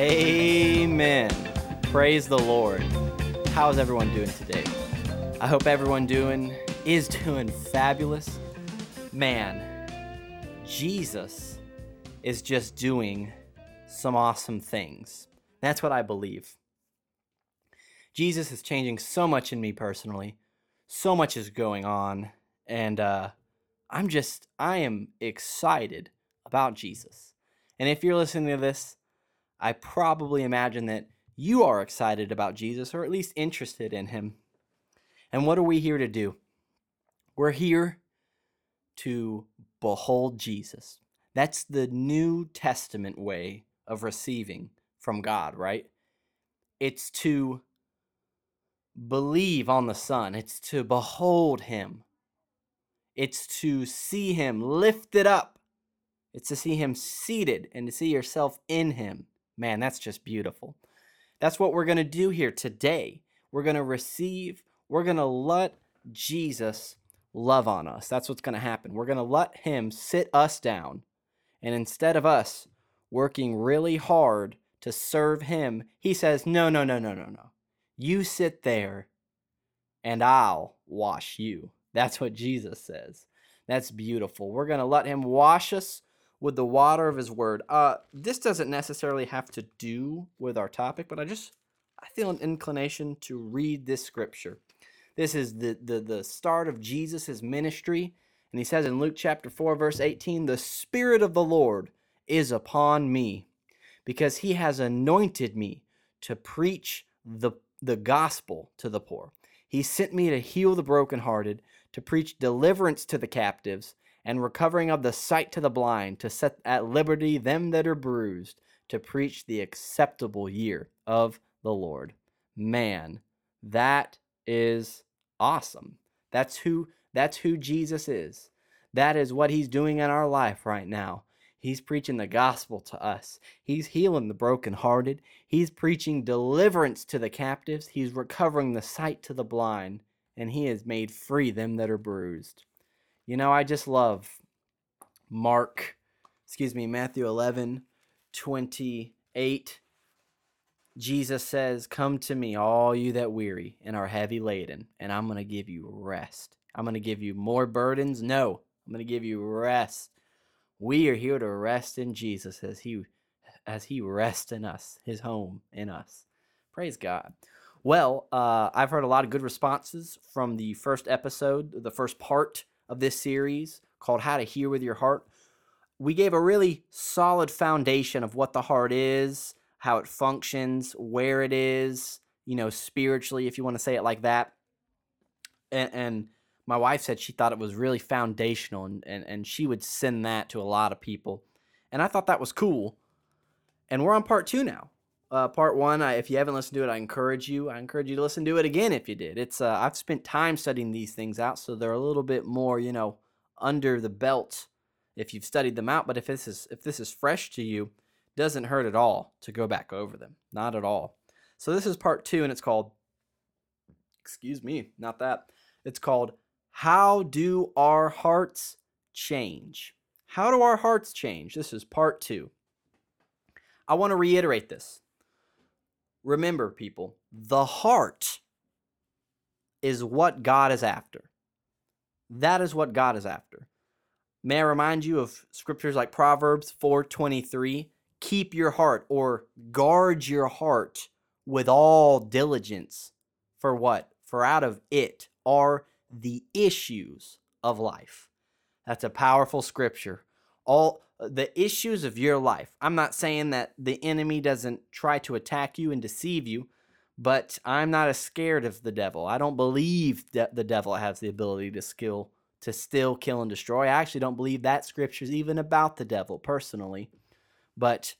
Amen. Praise the Lord. How's everyone doing today? I hope everyone doing is doing fabulous. Man, Jesus is just doing some awesome things. That's what I believe. Jesus is changing so much in me personally. So much is going on and uh I'm just I am excited about Jesus. And if you're listening to this, I probably imagine that you are excited about Jesus or at least interested in him. And what are we here to do? We're here to behold Jesus. That's the New Testament way of receiving from God, right? It's to believe on the Son, it's to behold him, it's to see him lifted up, it's to see him seated and to see yourself in him. Man, that's just beautiful. That's what we're going to do here today. We're going to receive, we're going to let Jesus love on us. That's what's going to happen. We're going to let him sit us down. And instead of us working really hard to serve him, he says, No, no, no, no, no, no. You sit there and I'll wash you. That's what Jesus says. That's beautiful. We're going to let him wash us with the water of his word. Uh, this doesn't necessarily have to do with our topic, but I just I feel an inclination to read this scripture. This is the the, the start of Jesus' ministry, and he says in Luke chapter 4, verse 18, the Spirit of the Lord is upon me, because he has anointed me to preach the, the gospel to the poor. He sent me to heal the brokenhearted, to preach deliverance to the captives and recovering of the sight to the blind, to set at liberty them that are bruised, to preach the acceptable year of the Lord. Man, that is awesome. That's who that's who Jesus is. That is what he's doing in our life right now. He's preaching the gospel to us. He's healing the brokenhearted. He's preaching deliverance to the captives. He's recovering the sight to the blind, and he has made free them that are bruised. You know, I just love Mark, excuse me, Matthew 11, 28. Jesus says, Come to me, all you that weary and are heavy laden, and I'm going to give you rest. I'm going to give you more burdens. No, I'm going to give you rest. We are here to rest in Jesus as he as he rests in us, his home in us. Praise God. Well, uh, I've heard a lot of good responses from the first episode, the first part of this series called How to Hear with Your Heart. We gave a really solid foundation of what the heart is, how it functions, where it is, you know, spiritually, if you want to say it like that. And, and my wife said she thought it was really foundational and, and, and she would send that to a lot of people. And I thought that was cool. And we're on part two now. Uh, part one, I, if you haven't listened to it, I encourage you. I encourage you to listen to it again if you did. It's uh, I've spent time studying these things out, so they're a little bit more, you know, under the belt if you've studied them out. But if this is if this is fresh to you, doesn't hurt at all to go back over them. Not at all. So this is part two, and it's called. Excuse me, not that. It's called "How Do Our Hearts Change?" How do our hearts change? This is part two. I want to reiterate this Remember, people, the heart is what God is after. That is what God is after. May I remind you of scriptures like Proverbs 4:23, keep your heart or guard your heart with all diligence. For what? For out of it are the issues of life. That's a powerful scripture. All the issues of your life. I'm not saying that the enemy doesn't try to attack you and deceive you, but I'm not as scared of the devil. I don't believe that the devil has the ability to skill to still kill and destroy. I actually don't believe that scripture is even about the devil personally. But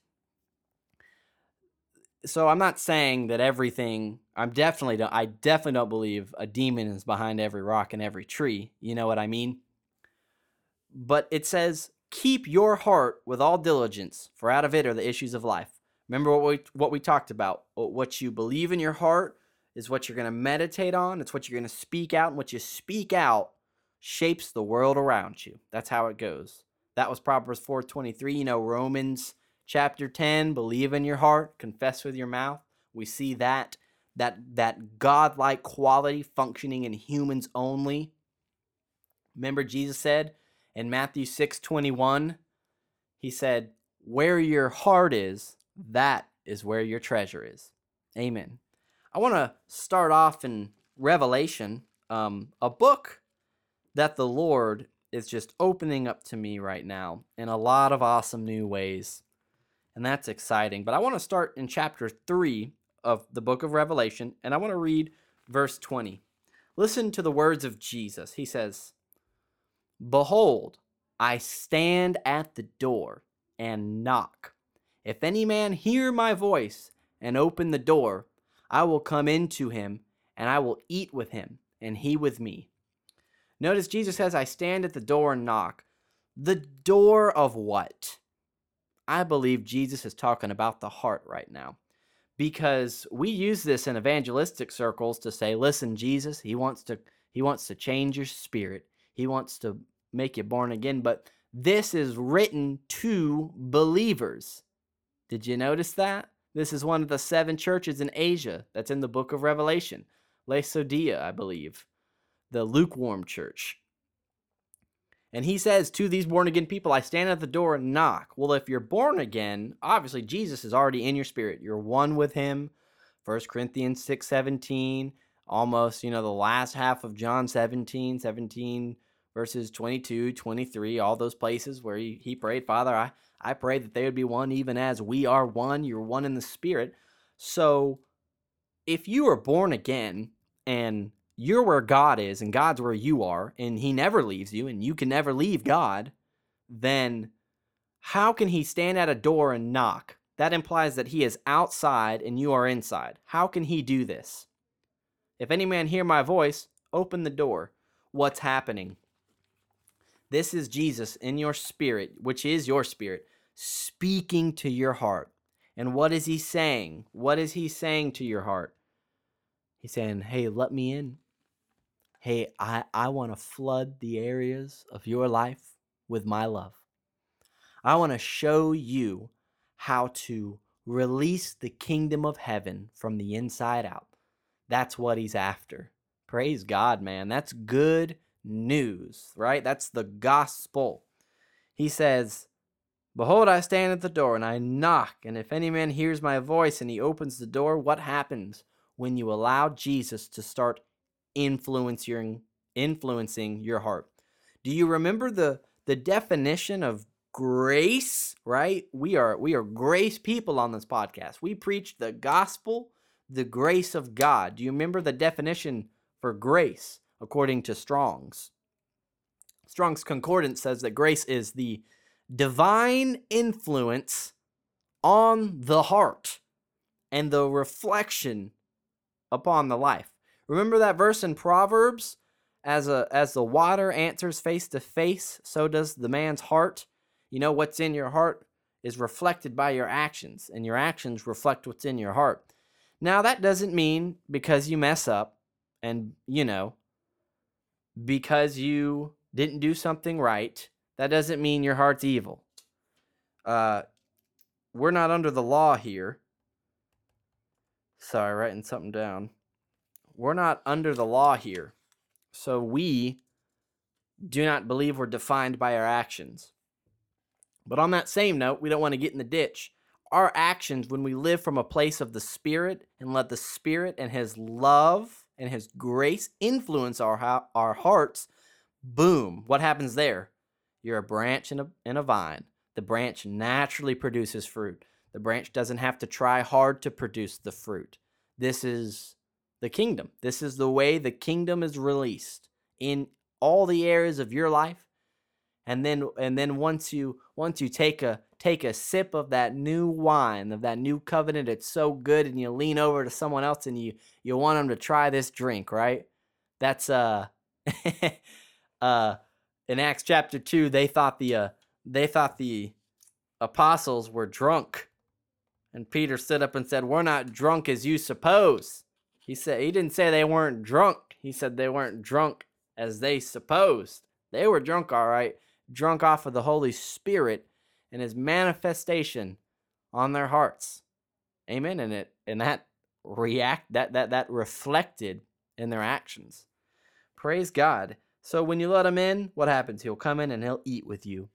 so I'm not saying that everything I'm definitely don't I definitely don't believe a demon is behind every rock and every tree. You know what I mean? But it says Keep your heart with all diligence, for out of it are the issues of life. Remember what we what we talked about. What you believe in your heart is what you're going to meditate on. It's what you're going to speak out, and what you speak out shapes the world around you. That's how it goes. That was Proverbs 4:23. You know, Romans chapter 10, believe in your heart, confess with your mouth. We see that that that godlike quality functioning in humans only. Remember Jesus said in Matthew 6:21, he said, "Where your heart is, that is where your treasure is." Amen. I want to start off in Revelation, um, a book that the Lord is just opening up to me right now in a lot of awesome new ways. And that's exciting. But I want to start in chapter 3 of the book of Revelation, and I want to read verse 20. Listen to the words of Jesus. He says, Behold, I stand at the door and knock. If any man hear my voice and open the door, I will come into him and I will eat with him and he with me. Notice Jesus says, I stand at the door and knock. The door of what? I believe Jesus is talking about the heart right now because we use this in evangelistic circles to say, listen, Jesus, he wants to he wants to change your spirit. He wants to make you born again, but this is written to believers. Did you notice that? This is one of the seven churches in Asia that's in the book of Revelation. Laodicea, I believe, the lukewarm church. And he says to these born again people, I stand at the door and knock. Well, if you're born again, obviously Jesus is already in your spirit. You're one with him. 1 Corinthians 6 17, almost, you know, the last half of John 17, 17 verses 22, 23, all those places where he, he prayed, Father, I, I pray that they would be one even as we are one. You're one in the spirit. So if you are born again and you're where God is and God's where you are, and He never leaves you, and you can never leave God, then how can He stand at a door and knock? That implies that He is outside and you are inside. How can He do this? If any man hear my voice, open the door. What's happening? This is Jesus in your spirit, which is your spirit, speaking to your heart. And what is He saying? What is He saying to your heart? He's saying, Hey, let me in hey, I, I want to flood the areas of your life with my love. I want to show you how to release the kingdom of heaven from the inside out. That's what he's after. Praise God, man. That's good news, right? That's the gospel. He says, Behold, I stand at the door and I knock, and if any man hears my voice and he opens the door, what happens when you allow Jesus to start influencing influencing your heart. Do you remember the the definition of grace, right? We are we are grace people on this podcast. We preach the gospel, the grace of God. Do you remember the definition for grace according to Strong's? Strong's concordance says that grace is the divine influence on the heart and the reflection upon the life. Remember that verse in Proverbs? As a as the water answers face to face, so does the man's heart. You know what's in your heart is reflected by your actions, and your actions reflect what's in your heart. Now that doesn't mean because you mess up and you know because you didn't do something right, that doesn't mean your heart's evil. Uh we're not under the law here. Sorry, writing something down we're not under the law here. So we do not believe we're defined by our actions. But on that same note, we don't want to get in the ditch. Our actions, when we live from a place of the Spirit and let the Spirit and His love and His grace influence our, our hearts, boom, what happens there? You're a branch in a, in a vine. The branch naturally produces fruit. The branch doesn't have to try hard to produce the fruit. This is the kingdom. This is the way the kingdom is released in all the areas of your life. And then and then once you once you take a take a sip of that new wine, of that new covenant, it's so good and you lean over to someone else and you you want them to try this drink, right? That's uh uh in Acts chapter 2, they thought the uh they thought the apostles were drunk. And Peter stood up and said, "We're not drunk as you suppose." He said he didn't say they weren't drunk. He said they weren't drunk as they supposed. They were drunk all right, drunk off of the Holy Spirit and his manifestation on their hearts. Amen. And it and that react that that that reflected in their actions. Praise God. So when you let him in, what happens? He'll come in and he'll eat with you.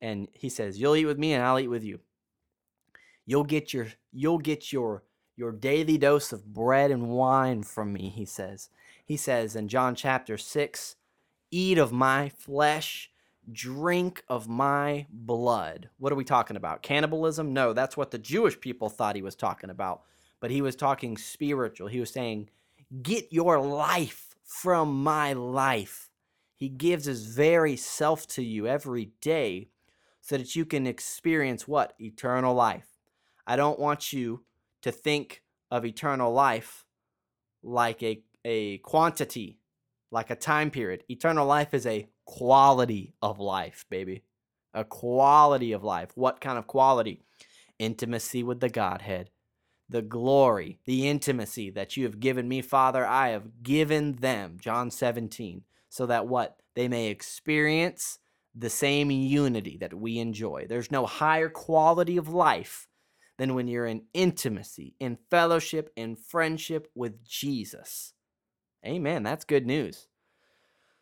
And he says, "You'll eat with me and I'll eat with you." You'll get your you'll get your your daily dose of bread and wine from me, he says. He says in John chapter 6, "Eat of my flesh, drink of my blood." What are we talking about? Cannibalism? No, that's what the Jewish people thought he was talking about. But he was talking spiritual. He was saying, "Get your life from my life." He gives his very self to you every day so that you can experience what? Eternal life. I don't want you to think of eternal life like a, a quantity, like a time period. Eternal life is a quality of life, baby. A quality of life. What kind of quality? Intimacy with the Godhead. The glory, the intimacy that you have given me, Father, I have given them. John 17. So that what? They may experience the same unity that we enjoy. There's no higher quality of life than when you're in intimacy, in fellowship, in friendship with Jesus. Amen. That's good news.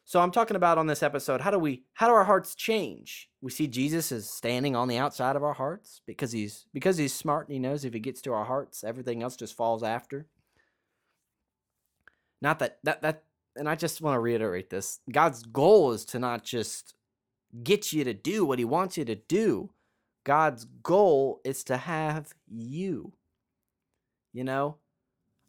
So I'm talking about on this episode, how do we how do our hearts change? We see Jesus is standing on the outside of our hearts because he's because he's smart and he knows if he gets to our hearts, everything else just falls after. Not that that that and I just want to reiterate this. God's goal is to not just get you to do what he wants you to do, God's goal is to have you. You know,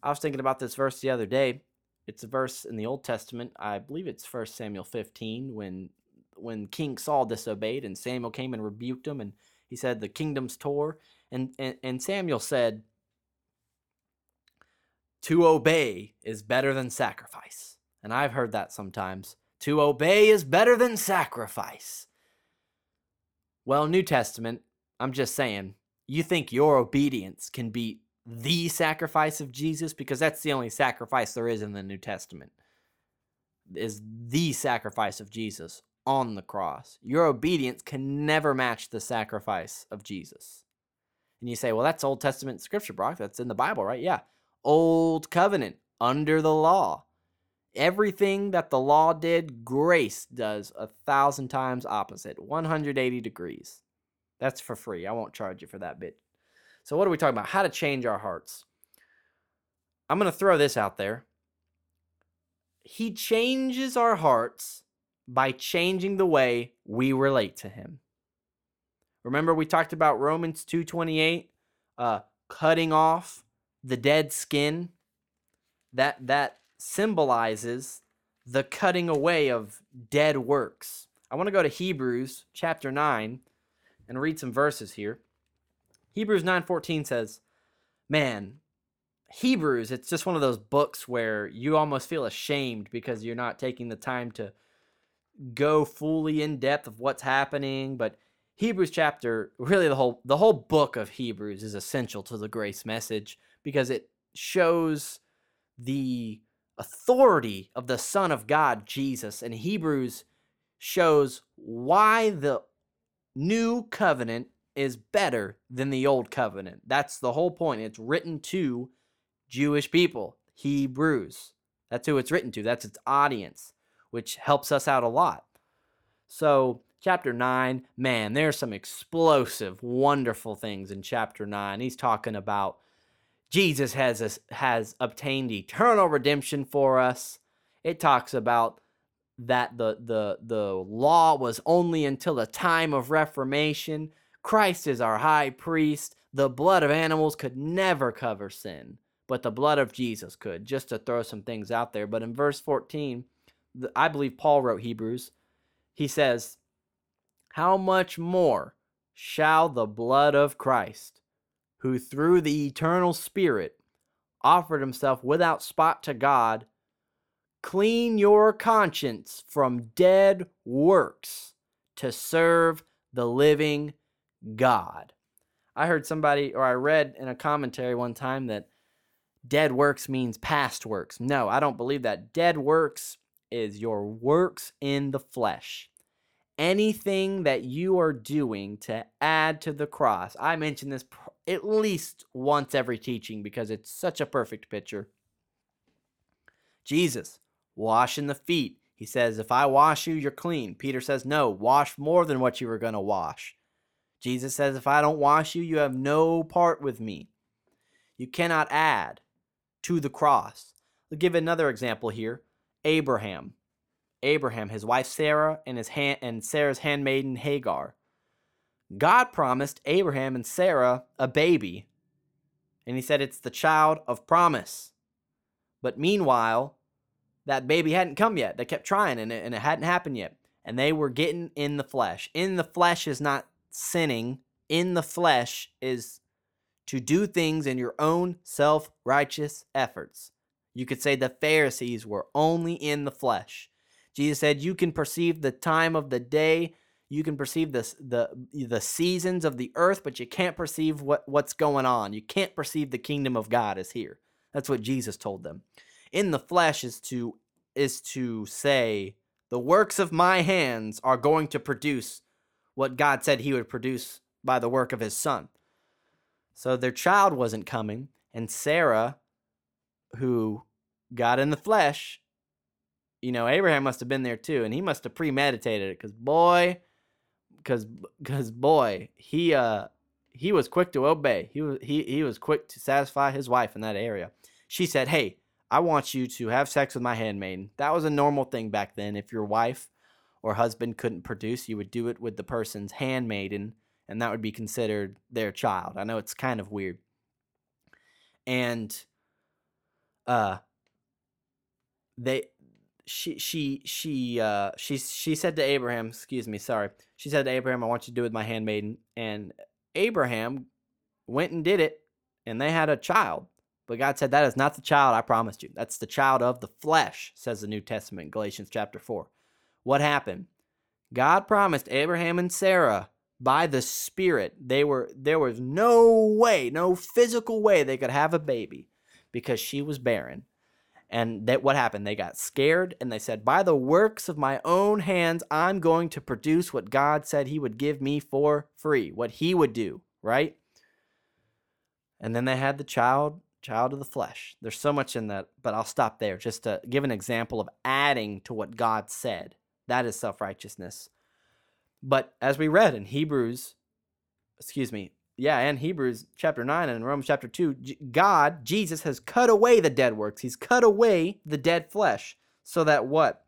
I was thinking about this verse the other day. It's a verse in the Old Testament. I believe it's 1 Samuel 15 when when King Saul disobeyed and Samuel came and rebuked him and he said the kingdom's tore and and, and Samuel said to obey is better than sacrifice. And I've heard that sometimes. To obey is better than sacrifice. Well, New Testament, I'm just saying, you think your obedience can beat the sacrifice of Jesus because that's the only sacrifice there is in the New Testament. Is the sacrifice of Jesus on the cross. Your obedience can never match the sacrifice of Jesus. And you say, well, that's Old Testament scripture, Brock. That's in the Bible, right? Yeah. Old covenant under the law. Everything that the law did, grace does a thousand times opposite, 180 degrees. That's for free. I won't charge you for that bit. So, what are we talking about? How to change our hearts. I'm going to throw this out there. He changes our hearts by changing the way we relate to him. Remember we talked about Romans 2:28 uh cutting off the dead skin that that symbolizes the cutting away of dead works. I want to go to Hebrews chapter 9 and read some verses here. Hebrews 9:14 says, "Man, Hebrews, it's just one of those books where you almost feel ashamed because you're not taking the time to go fully in depth of what's happening, but Hebrews chapter, really the whole the whole book of Hebrews is essential to the grace message because it shows the authority of the Son of God, Jesus. And Hebrews shows why the new covenant is better than the old covenant. That's the whole point. It's written to Jewish people, Hebrews. That's who it's written to, that's its audience, which helps us out a lot. So, chapter 9, man, there's some explosive, wonderful things in chapter 9. He's talking about Jesus has has obtained eternal redemption for us. It talks about that the the the law was only until the time of reformation. Christ is our high priest. The blood of animals could never cover sin, but the blood of Jesus could. Just to throw some things out there, but in verse 14, I believe Paul wrote Hebrews. He says, "How much more shall the blood of Christ who through the eternal Spirit offered himself without spot to God, clean your conscience from dead works to serve the living God. I heard somebody, or I read in a commentary one time that dead works means past works. No, I don't believe that. Dead works is your works in the flesh. anything that you are doing to add to the cross. I mention this at least once every teaching because it's such a perfect picture. Jesus washing the feet. He says, If I wash you, you're clean. Peter says, No, wash more than what you were going to wash. Jesus says, If I don't wash you, you have no part with me. You cannot add to the cross. I'll give another example here Abraham. Abraham, his wife Sarah, and his hand, and Sarah's handmaiden Hagar. God promised Abraham and Sarah a baby, and he said it's the child of promise. But meanwhile, that baby hadn't come yet. They kept trying, and it, and it hadn't happened yet. And they were getting in the flesh. In the flesh is not sinning. In the flesh is to do things in your own self righteous efforts. You could say the Pharisees were only in the flesh. Jesus said, You can perceive the time of the day, you can perceive the, the, the seasons of the earth, but you can't perceive what, what's going on. You can't perceive the kingdom of God is here. That's what Jesus told them. In the flesh is to is to say, the works of my hands are going to produce what God said he would produce by the work of his son. So their child wasn't coming, and Sarah, who got in the flesh, you know, Abraham must have been there too, and he must have premeditated it, because boy, because because boy, he uh he was quick to obey. He was he he was quick to satisfy his wife in that area. She said, "Hey, I want you to have sex with my handmaiden." That was a normal thing back then. If your wife or husband couldn't produce, you would do it with the person's handmaiden, and that would be considered their child. I know it's kind of weird. And uh they she she she uh she she said to Abraham, excuse me, sorry. She said to Abraham, I want you to do it with my handmaiden. And Abraham went and did it, and they had a child. But God said, That is not the child I promised you. That's the child of the flesh, says the New Testament, Galatians chapter 4. What happened? God promised Abraham and Sarah by the Spirit, they were there was no way, no physical way they could have a baby because she was barren. And that what happened? They got scared and they said, By the works of my own hands, I'm going to produce what God said he would give me for free, what he would do, right? And then they had the child, child of the flesh. There's so much in that, but I'll stop there just to give an example of adding to what God said. That is self righteousness. But as we read in Hebrews, excuse me, yeah, and Hebrews chapter 9 and in Romans chapter 2, God, Jesus, has cut away the dead works. He's cut away the dead flesh. So that what?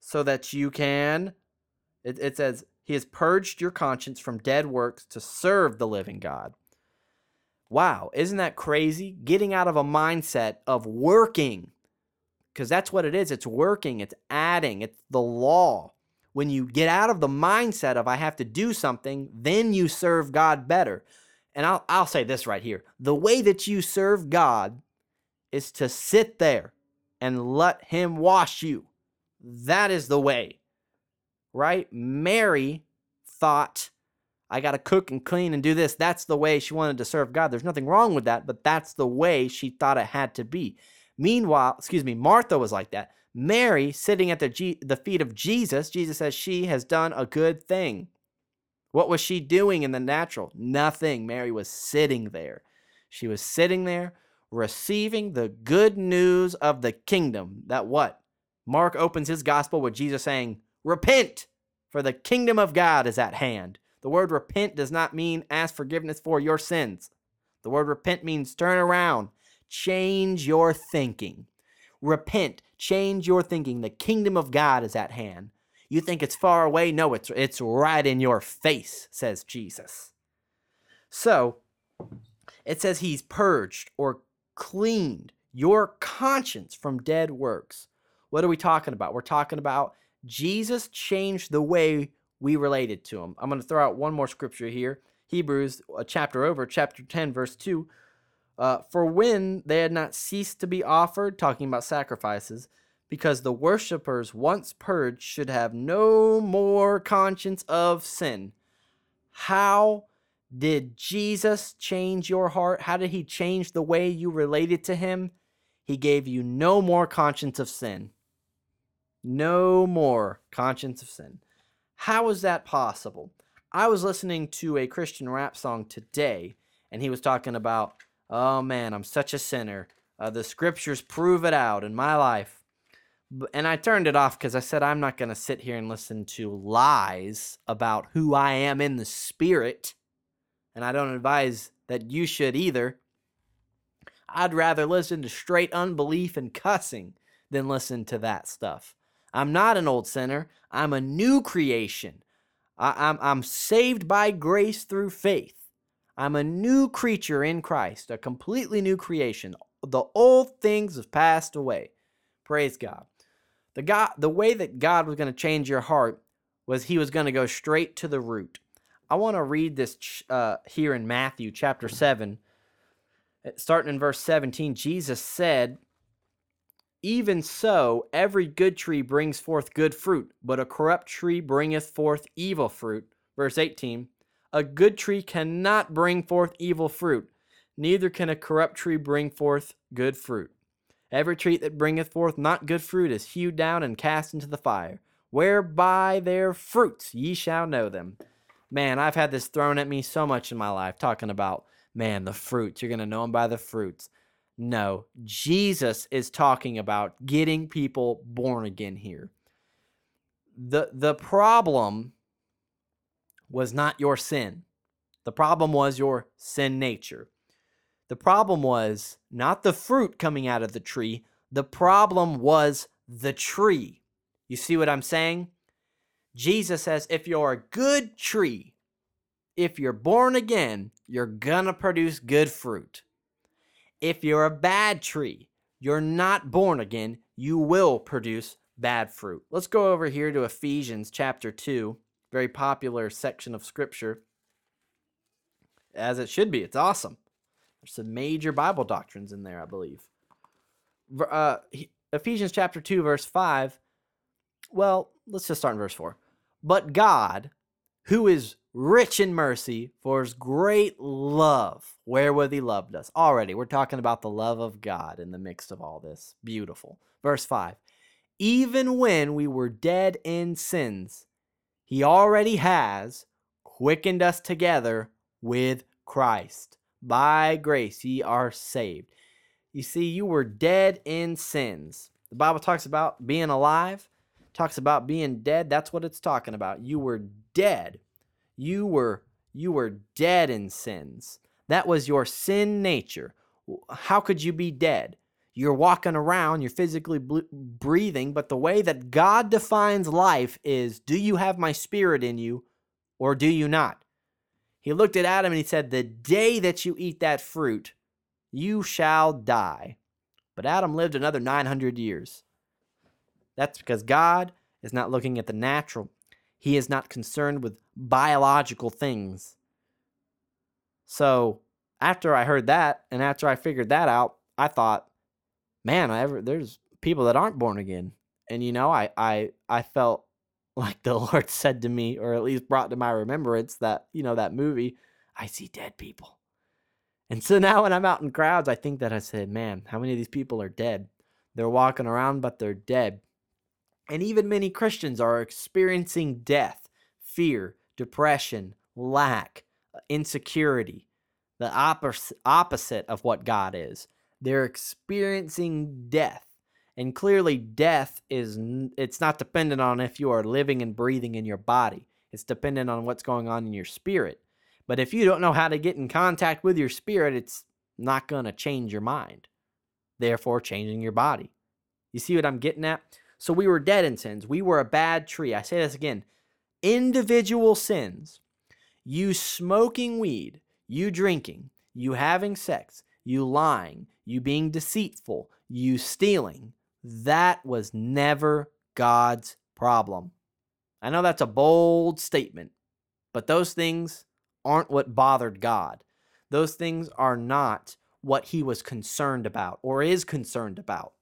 So that you can, it, it says, He has purged your conscience from dead works to serve the living God. Wow, isn't that crazy? Getting out of a mindset of working, because that's what it is. It's working, it's adding, it's the law when you get out of the mindset of I have to do something, then you serve God better. And I'll, I'll say this right here the way that you serve God is to sit there and let Him wash you. That is the way, right? Mary thought, I got to cook and clean and do this. That's the way she wanted to serve God. There's nothing wrong with that, but that's the way she thought it had to be. Meanwhile, excuse me, Martha was like that. Mary, sitting at the, the feet of Jesus, Jesus says she has done a good thing. What was she doing in the natural? Nothing. Mary was sitting there. She was sitting there receiving the good news of the kingdom. That what? Mark opens his gospel with Jesus saying, Repent, for the kingdom of God is at hand. The word repent does not mean ask forgiveness for your sins. The word repent means turn around, change your thinking. Repent, change your thinking. The kingdom of God is at hand. You think it's far away? No, it's it's right in your face, says Jesus. So, it says he's purged or cleaned your conscience from dead works. What are we talking about? We're talking about Jesus changed the way we related to him. I'm going to throw out one more scripture here. Hebrews, a chapter over, chapter 10, verse 2. Uh, for when they had not ceased to be offered, talking about sacrifices, because the worshippers once purged should have no more conscience of sin. How did Jesus change your heart? How did he change the way you related to him? He gave you no more conscience of sin. No more conscience of sin. How is that possible? I was listening to a Christian rap song today, and he was talking about, oh man, I'm such a sinner. Uh, the scriptures prove it out in my life. And I turned it off because I said, I'm not going to sit here and listen to lies about who I am in the spirit. And I don't advise that you should either. I'd rather listen to straight unbelief and cussing than listen to that stuff. I'm not an old sinner, I'm a new creation. I, I'm, I'm saved by grace through faith. I'm a new creature in Christ, a completely new creation. The old things have passed away. Praise God. The God, the way that God was going to change your heart was He was going to go straight to the root. I want to read this uh, here in Matthew chapter seven, starting in verse seventeen. Jesus said, "Even so, every good tree brings forth good fruit, but a corrupt tree bringeth forth evil fruit." Verse eighteen. A good tree cannot bring forth evil fruit, neither can a corrupt tree bring forth good fruit. Every tree that bringeth forth not good fruit is hewed down and cast into the fire. Whereby their fruits ye shall know them. Man, I've had this thrown at me so much in my life, talking about, man, the fruits. You're going to know them by the fruits. No, Jesus is talking about getting people born again here. The, the problem was not your sin. The problem was your sin nature. The problem was not the fruit coming out of the tree, the problem was the tree. You see what I'm saying? Jesus says if you're a good tree, if you're born again, you're gonna produce good fruit. If you're a bad tree, you're not born again, you will produce bad fruit. Let's go over here to Ephesians chapter 2, very popular section of scripture. As it should be, it's awesome. There's some major Bible doctrines in there, I believe. Uh, Ephesians chapter 2, verse 5. Well, let's just start in verse 4. But God, who is rich in mercy, for his great love, wherewith he loved us. Already, we're talking about the love of God in the midst of all this. Beautiful. Verse 5. Even when we were dead in sins, he already has quickened us together with Christ. By grace ye are saved. You see, you were dead in sins. The Bible talks about being alive, talks about being dead. That's what it's talking about. You were dead. You were you were dead in sins. That was your sin nature. How could you be dead? You're walking around, you're physically breathing, but the way that God defines life is do you have my spirit in you or do you not? He looked at Adam and he said, The day that you eat that fruit, you shall die. But Adam lived another 900 years. That's because God is not looking at the natural, He is not concerned with biological things. So after I heard that and after I figured that out, I thought, man, I ever, there's people that aren't born again. And you know, I I I felt like the Lord said to me, or at least brought to my remembrance that, you know, that movie, I see dead people. And so now when I'm out in crowds, I think that I said, man, how many of these people are dead? They're walking around, but they're dead. And even many Christians are experiencing death, fear, depression, lack, uh, insecurity, the opposite of what God is. They're experiencing death and clearly death is it's not dependent on if you are living and breathing in your body. It's dependent on what's going on in your spirit. But if you don't know how to get in contact with your spirit, it's not going to change your mind. Therefore changing your body. You see what I'm getting at? So we were dead in sins. We were a bad tree. I say this again. Individual sins. You smoking weed, you drinking, you having sex, you lying, you being deceitful, you stealing, that was never God's problem. I know that's a bold statement, but those things aren't what bothered God. Those things are not what he was concerned about or is concerned about.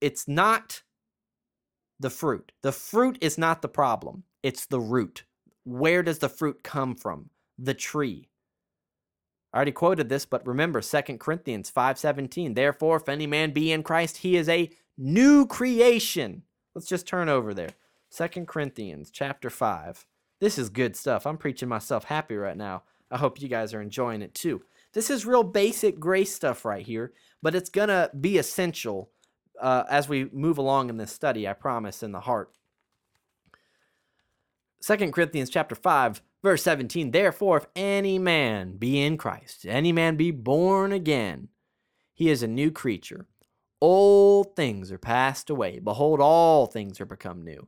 It's not the fruit. The fruit is not the problem, it's the root. Where does the fruit come from? The tree. I already quoted this, but remember 2 Corinthians 5:17. Therefore, if any man be in Christ, he is a new creation. Let's just turn over there. Second Corinthians chapter 5. This is good stuff. I'm preaching myself happy right now. I hope you guys are enjoying it too. This is real basic grace stuff right here, but it's going to be essential uh, as we move along in this study, I promise, in the heart. Second Corinthians chapter 5, verse 17. Therefore, if any man be in Christ, any man be born again, he is a new creature. Old things are passed away. Behold, all things are become new.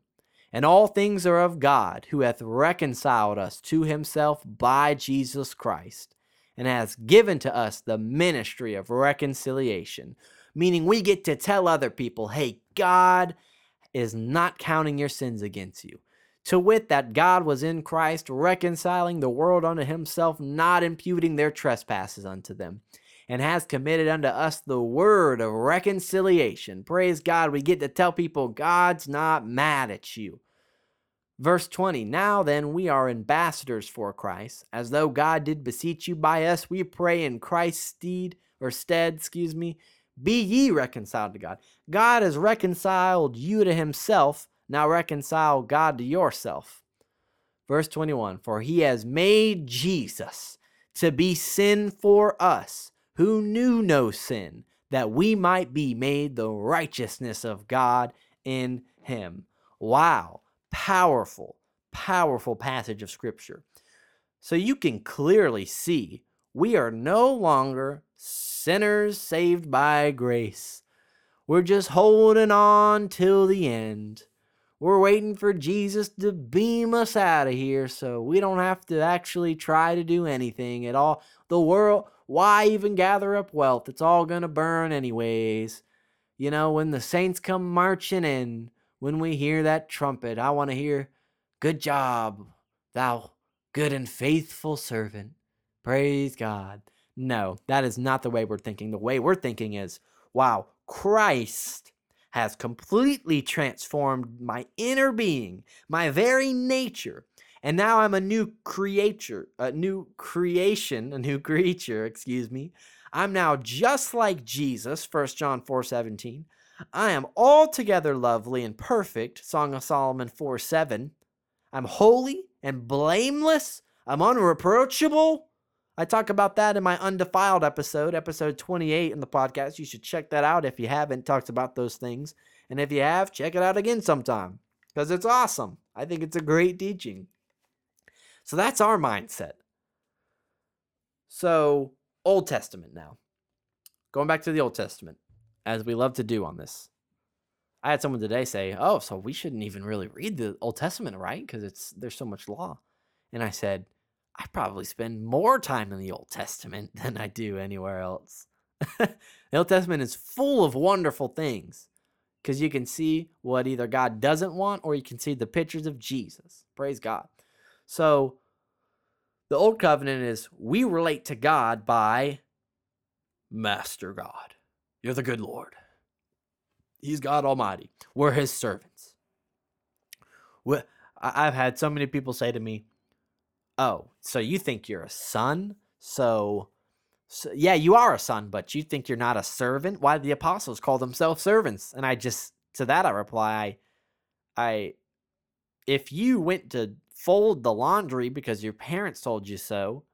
And all things are of God, who hath reconciled us to himself by Jesus Christ, and has given to us the ministry of reconciliation. Meaning, we get to tell other people, hey, God is not counting your sins against you. To wit, that God was in Christ, reconciling the world unto himself, not imputing their trespasses unto them and has committed unto us the word of reconciliation. Praise God, we get to tell people God's not mad at you. Verse 20 Now then, we are ambassadors for Christ, as though God did beseech you by us. We pray in Christ's stead, or stead, excuse me, be ye reconciled to God. God has reconciled you to himself. Now reconcile God to yourself. Verse 21 For he has made Jesus to be sin for us who knew no sin, that we might be made the righteousness of God in him. Wow, powerful, powerful passage of scripture. So you can clearly see we are no longer sinners saved by grace. We're just holding on till the end. We're waiting for Jesus to beam us out of here so we don't have to actually try to do anything at all. The world why even gather up wealth? It's all going to burn anyways. You know, when the saints come marching in, when we hear that trumpet, I want to hear, Good job, thou good and faithful servant. Praise God. No, that is not the way we're thinking. The way we're thinking is, Wow, Christ has completely transformed my inner being, my very nature and now I'm a new creature, a new creation, a new creature, excuse me. I'm now just like Jesus, 1 John 4 17. I am altogether lovely and perfect, Song of Solomon 4 7. I'm holy and blameless. I'm unreproachable. I talk about that in my undefiled episode, episode 28 in the podcast. You should check that out if you haven't talked about those things. And if you have, check it out again sometime because it's awesome. I think it's a great teaching. So that's our mindset. So, Old Testament now. Going back to the Old Testament, as we love to do on this. I had someone today say, "Oh, so we shouldn't even really read the Old Testament, right? Because it's there's so much law." And I said, "I probably spend more time in the Old Testament than I do anywhere else." the Old Testament is full of wonderful things because you can see what either God doesn't want or you can see the pictures of Jesus. Praise God. So the old covenant is we relate to God by Master God. You're the good Lord. He's God Almighty. We're his servants. I've had so many people say to me, Oh, so you think you're a son? So, so, yeah, you are a son, but you think you're not a servant? Why the apostles call themselves servants? And I just, to that I reply, I, I if you went to fold the laundry because your parents told you so,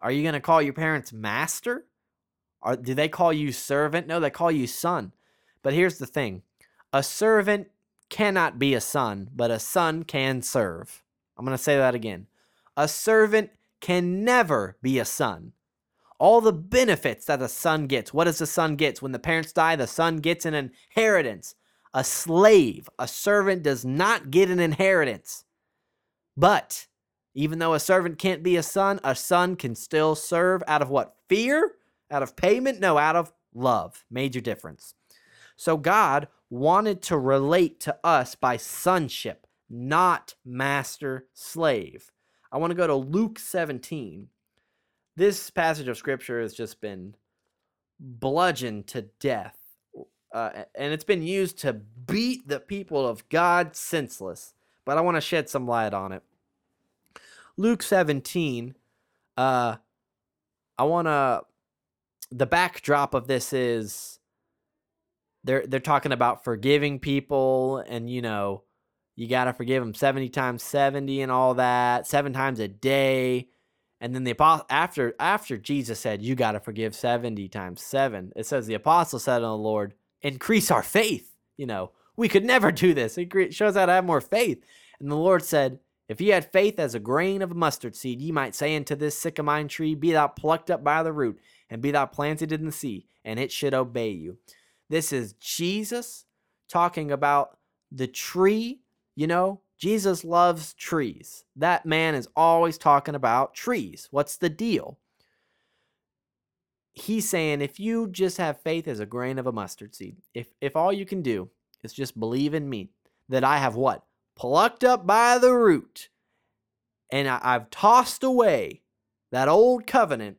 are you going to call your parents master? Or do they call you servant? No, they call you son. But here's the thing a servant cannot be a son, but a son can serve. I'm going to say that again. A servant can never be a son. All the benefits that a son gets. What does the son get? When the parents die, the son gets an inheritance. A slave, a servant does not get an inheritance. But even though a servant can't be a son, a son can still serve out of what? Fear? Out of payment? No, out of love. Major difference. So God wanted to relate to us by sonship, not master slave. I want to go to Luke 17. This passage of scripture has just been bludgeoned to death. Uh, and it's been used to beat the people of God senseless but I want to shed some light on it. Luke 17, uh, I want to, the backdrop of this is they're, they're talking about forgiving people and, you know, you got to forgive them 70 times 70 and all that, seven times a day. And then the apostle after after Jesus said you got to forgive 70 times 7. It says the apostle said to the Lord, "Increase our faith." You know, we could never do this. It shows how to have more faith. And the Lord said, "If ye had faith as a grain of mustard seed, ye might say unto this sycamine tree, be thou plucked up by the root, and be thou planted in the sea, and it should obey you." This is Jesus talking about the tree, you know, Jesus loves trees. That man is always talking about trees. What's the deal? He's saying if you just have faith as a grain of a mustard seed, if if all you can do is just believe in me, that I have what? Plucked up by the root, and I, I've tossed away that old covenant.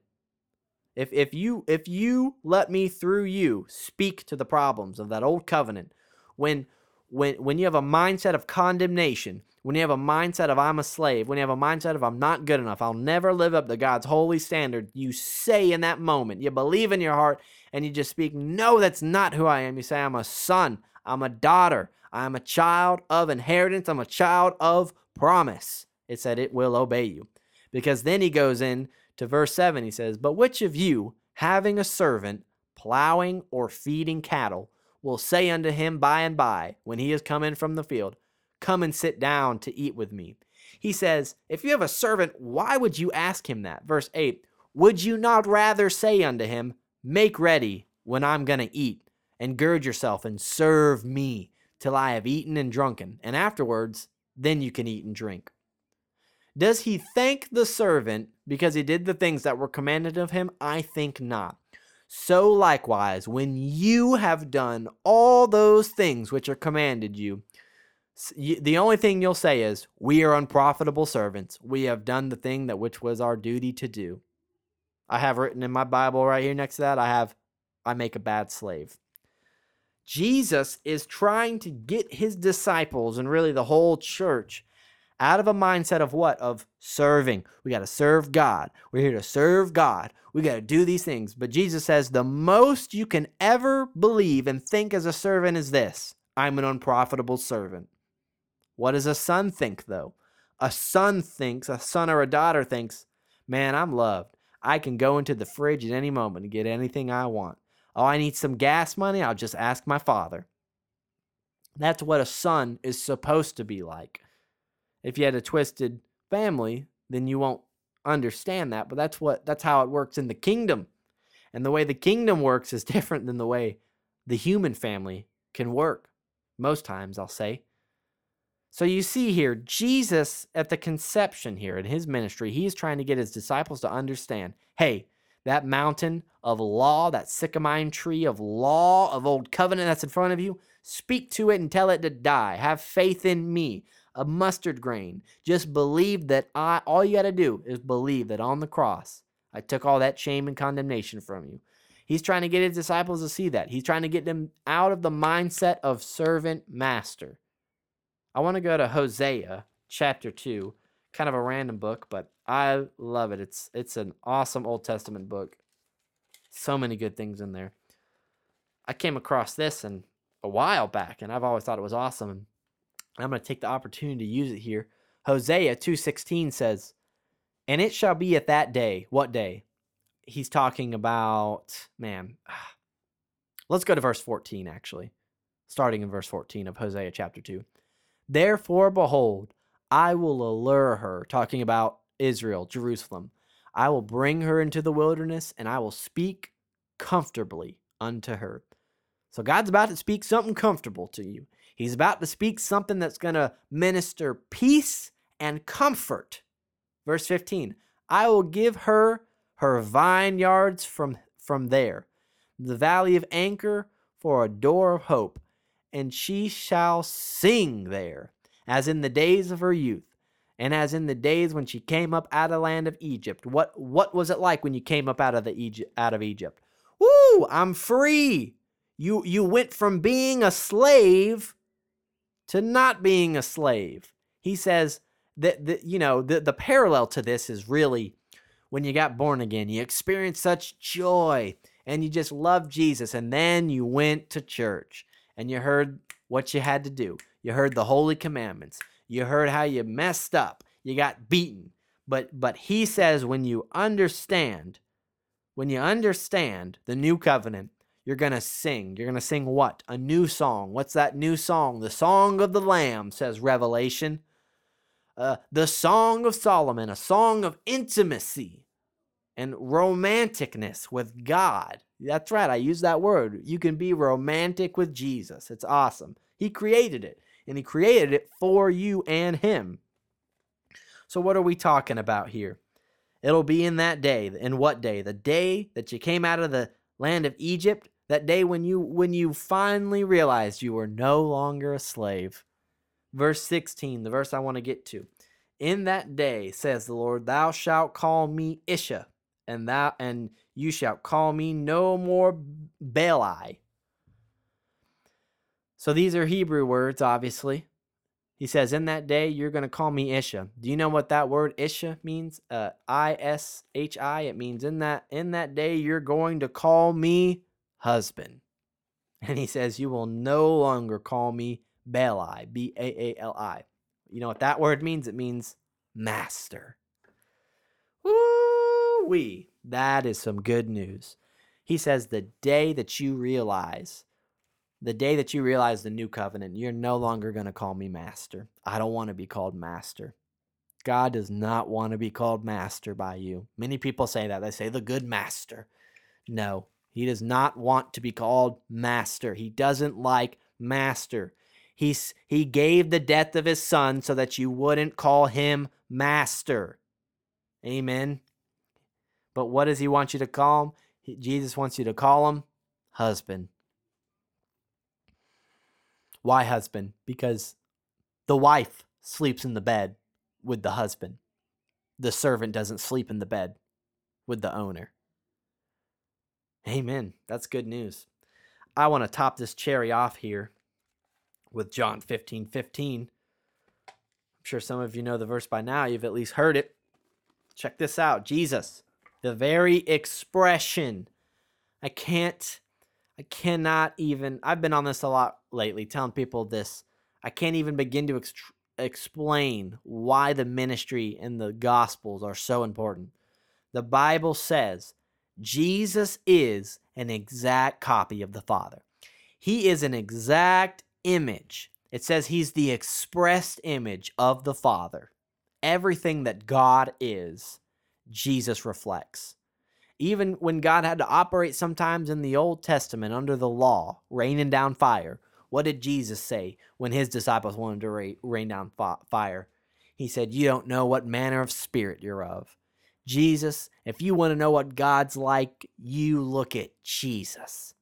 If if you if you let me through you speak to the problems of that old covenant, when when when you have a mindset of condemnation, when you have a mindset of I'm a slave, when you have a mindset of I'm not good enough, I'll never live up to God's holy standard, you say in that moment, you believe in your heart and you just speak, "No, that's not who I am." You say, "I'm a son, I'm a daughter, I'm a child of inheritance, I'm a child of promise." It said it will obey you. Because then he goes in to verse 7, he says, "But which of you, having a servant plowing or feeding cattle, will say unto him by and by, when he is come in from the field, Come and sit down to eat with me. He says, If you have a servant, why would you ask him that? Verse 8 Would you not rather say unto him, Make ready when I'm going to eat, and gird yourself and serve me till I have eaten and drunken, and afterwards, then you can eat and drink? Does he thank the servant because he did the things that were commanded of him? I think not. So likewise, when you have done all those things which are commanded you, the only thing you'll say is, We are unprofitable servants. We have done the thing that which was our duty to do. I have written in my Bible right here next to that, I have, I make a bad slave. Jesus is trying to get his disciples and really the whole church out of a mindset of what? Of serving. We got to serve God. We're here to serve God. We got to do these things. But Jesus says the most you can ever believe and think as a servant is this I'm an unprofitable servant. What does a son think, though? A son thinks, a son or a daughter thinks, man, I'm loved. I can go into the fridge at any moment and get anything I want. Oh, I need some gas money? I'll just ask my father. That's what a son is supposed to be like. If you had a twisted family, then you won't understand that, but that's what that's how it works in the kingdom. And the way the kingdom works is different than the way the human family can work. Most times, I'll say. So you see here, Jesus at the conception here in his ministry, he is trying to get his disciples to understand hey, that mountain of law, that sycamine tree of law, of old covenant that's in front of you, speak to it and tell it to die. Have faith in me a mustard grain. Just believe that I, all you got to do is believe that on the cross, I took all that shame and condemnation from you. He's trying to get his disciples to see that. He's trying to get them out of the mindset of servant master. I want to go to Hosea chapter 2, kind of a random book, but I love it. It's it's an awesome Old Testament book. So many good things in there. I came across this and a while back and I've always thought it was awesome. I'm going to take the opportunity to use it here. Hosea 2:16 says, "And it shall be at that day, what day? He's talking about, man. Let's go to verse 14 actually. Starting in verse 14 of Hosea chapter 2. Therefore behold, I will allure her, talking about Israel, Jerusalem. I will bring her into the wilderness and I will speak comfortably unto her. So God's about to speak something comfortable to you. He's about to speak something that's going to minister peace and comfort. Verse 15 I will give her her vineyards from, from there, the valley of Achor for a door of hope, and she shall sing there, as in the days of her youth, and as in the days when she came up out of the land of Egypt. What, what was it like when you came up out of, the Egypt, out of Egypt? Woo, I'm free. You, you went from being a slave to not being a slave. He says that, that you know, the, the parallel to this is really when you got born again, you experienced such joy and you just loved Jesus. And then you went to church and you heard what you had to do. You heard the holy commandments. You heard how you messed up. You got beaten. But but he says when you understand, when you understand the new covenant, you're going to sing. You're going to sing what? A new song. What's that new song? The song of the lamb says Revelation. Uh, the song of Solomon, a song of intimacy and romanticness with God. That's right, I use that word. You can be romantic with Jesus. It's awesome. He created it, and He created it for you and Him. So, what are we talking about here? It'll be in that day. In what day? The day that you came out of the land of Egypt, that day when you when you finally realized you were no longer a slave. Verse 16, the verse I want to get to. In that day, says the Lord, thou shalt call me Ishi, and thou and you shall call me no more Baali. So these are Hebrew words, obviously. He says, In that day, you're going to call me Ishi. Do you know what that word Ishi means? Uh, I S H I. It means in that in that day, you're going to call me husband. And he says, You will no longer call me Baali, B A A L I. You know what that word means? It means master. Woo wee. That is some good news. He says, The day that you realize the day that you realize the new covenant, you're no longer going to call me master. I don't want to be called master. God does not want to be called master by you. Many people say that. They say the good master. No, he does not want to be called master. He doesn't like master. He's, he gave the death of his son so that you wouldn't call him master. Amen. But what does he want you to call him? Jesus wants you to call him husband. Why husband? Because the wife sleeps in the bed with the husband. The servant doesn't sleep in the bed with the owner. Amen. That's good news. I want to top this cherry off here with John 15 15. I'm sure some of you know the verse by now. You've at least heard it. Check this out Jesus, the very expression. I can't I cannot even, I've been on this a lot lately, telling people this. I can't even begin to ex- explain why the ministry and the gospels are so important. The Bible says Jesus is an exact copy of the Father, He is an exact image. It says He's the expressed image of the Father. Everything that God is, Jesus reflects. Even when God had to operate sometimes in the Old Testament under the law, raining down fire, what did Jesus say when his disciples wanted to rain down fire? He said, You don't know what manner of spirit you're of. Jesus, if you want to know what God's like, you look at Jesus.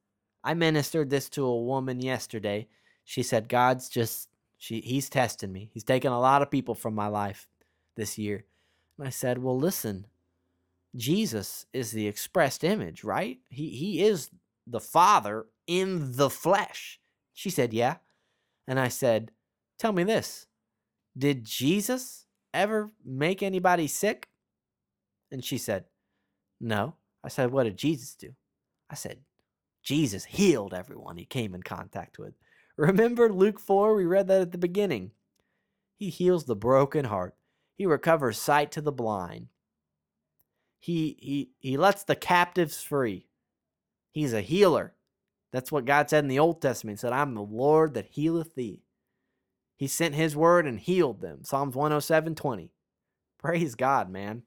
I ministered this to a woman yesterday. She said, God's just, she, he's testing me. He's taken a lot of people from my life this year. And I said, Well, listen, Jesus is the expressed image, right? He he is the Father in the flesh. She said, "Yeah." And I said, "Tell me this. Did Jesus ever make anybody sick?" And she said, "No." I said, "What did Jesus do?" I said, "Jesus healed everyone he came in contact with." Remember Luke 4? We read that at the beginning. He heals the broken heart. He recovers sight to the blind. He he he lets the captives free. He's a healer. That's what God said in the Old Testament. He said, I'm the Lord that healeth thee. He sent his word and healed them. Psalms 107 20. Praise God, man.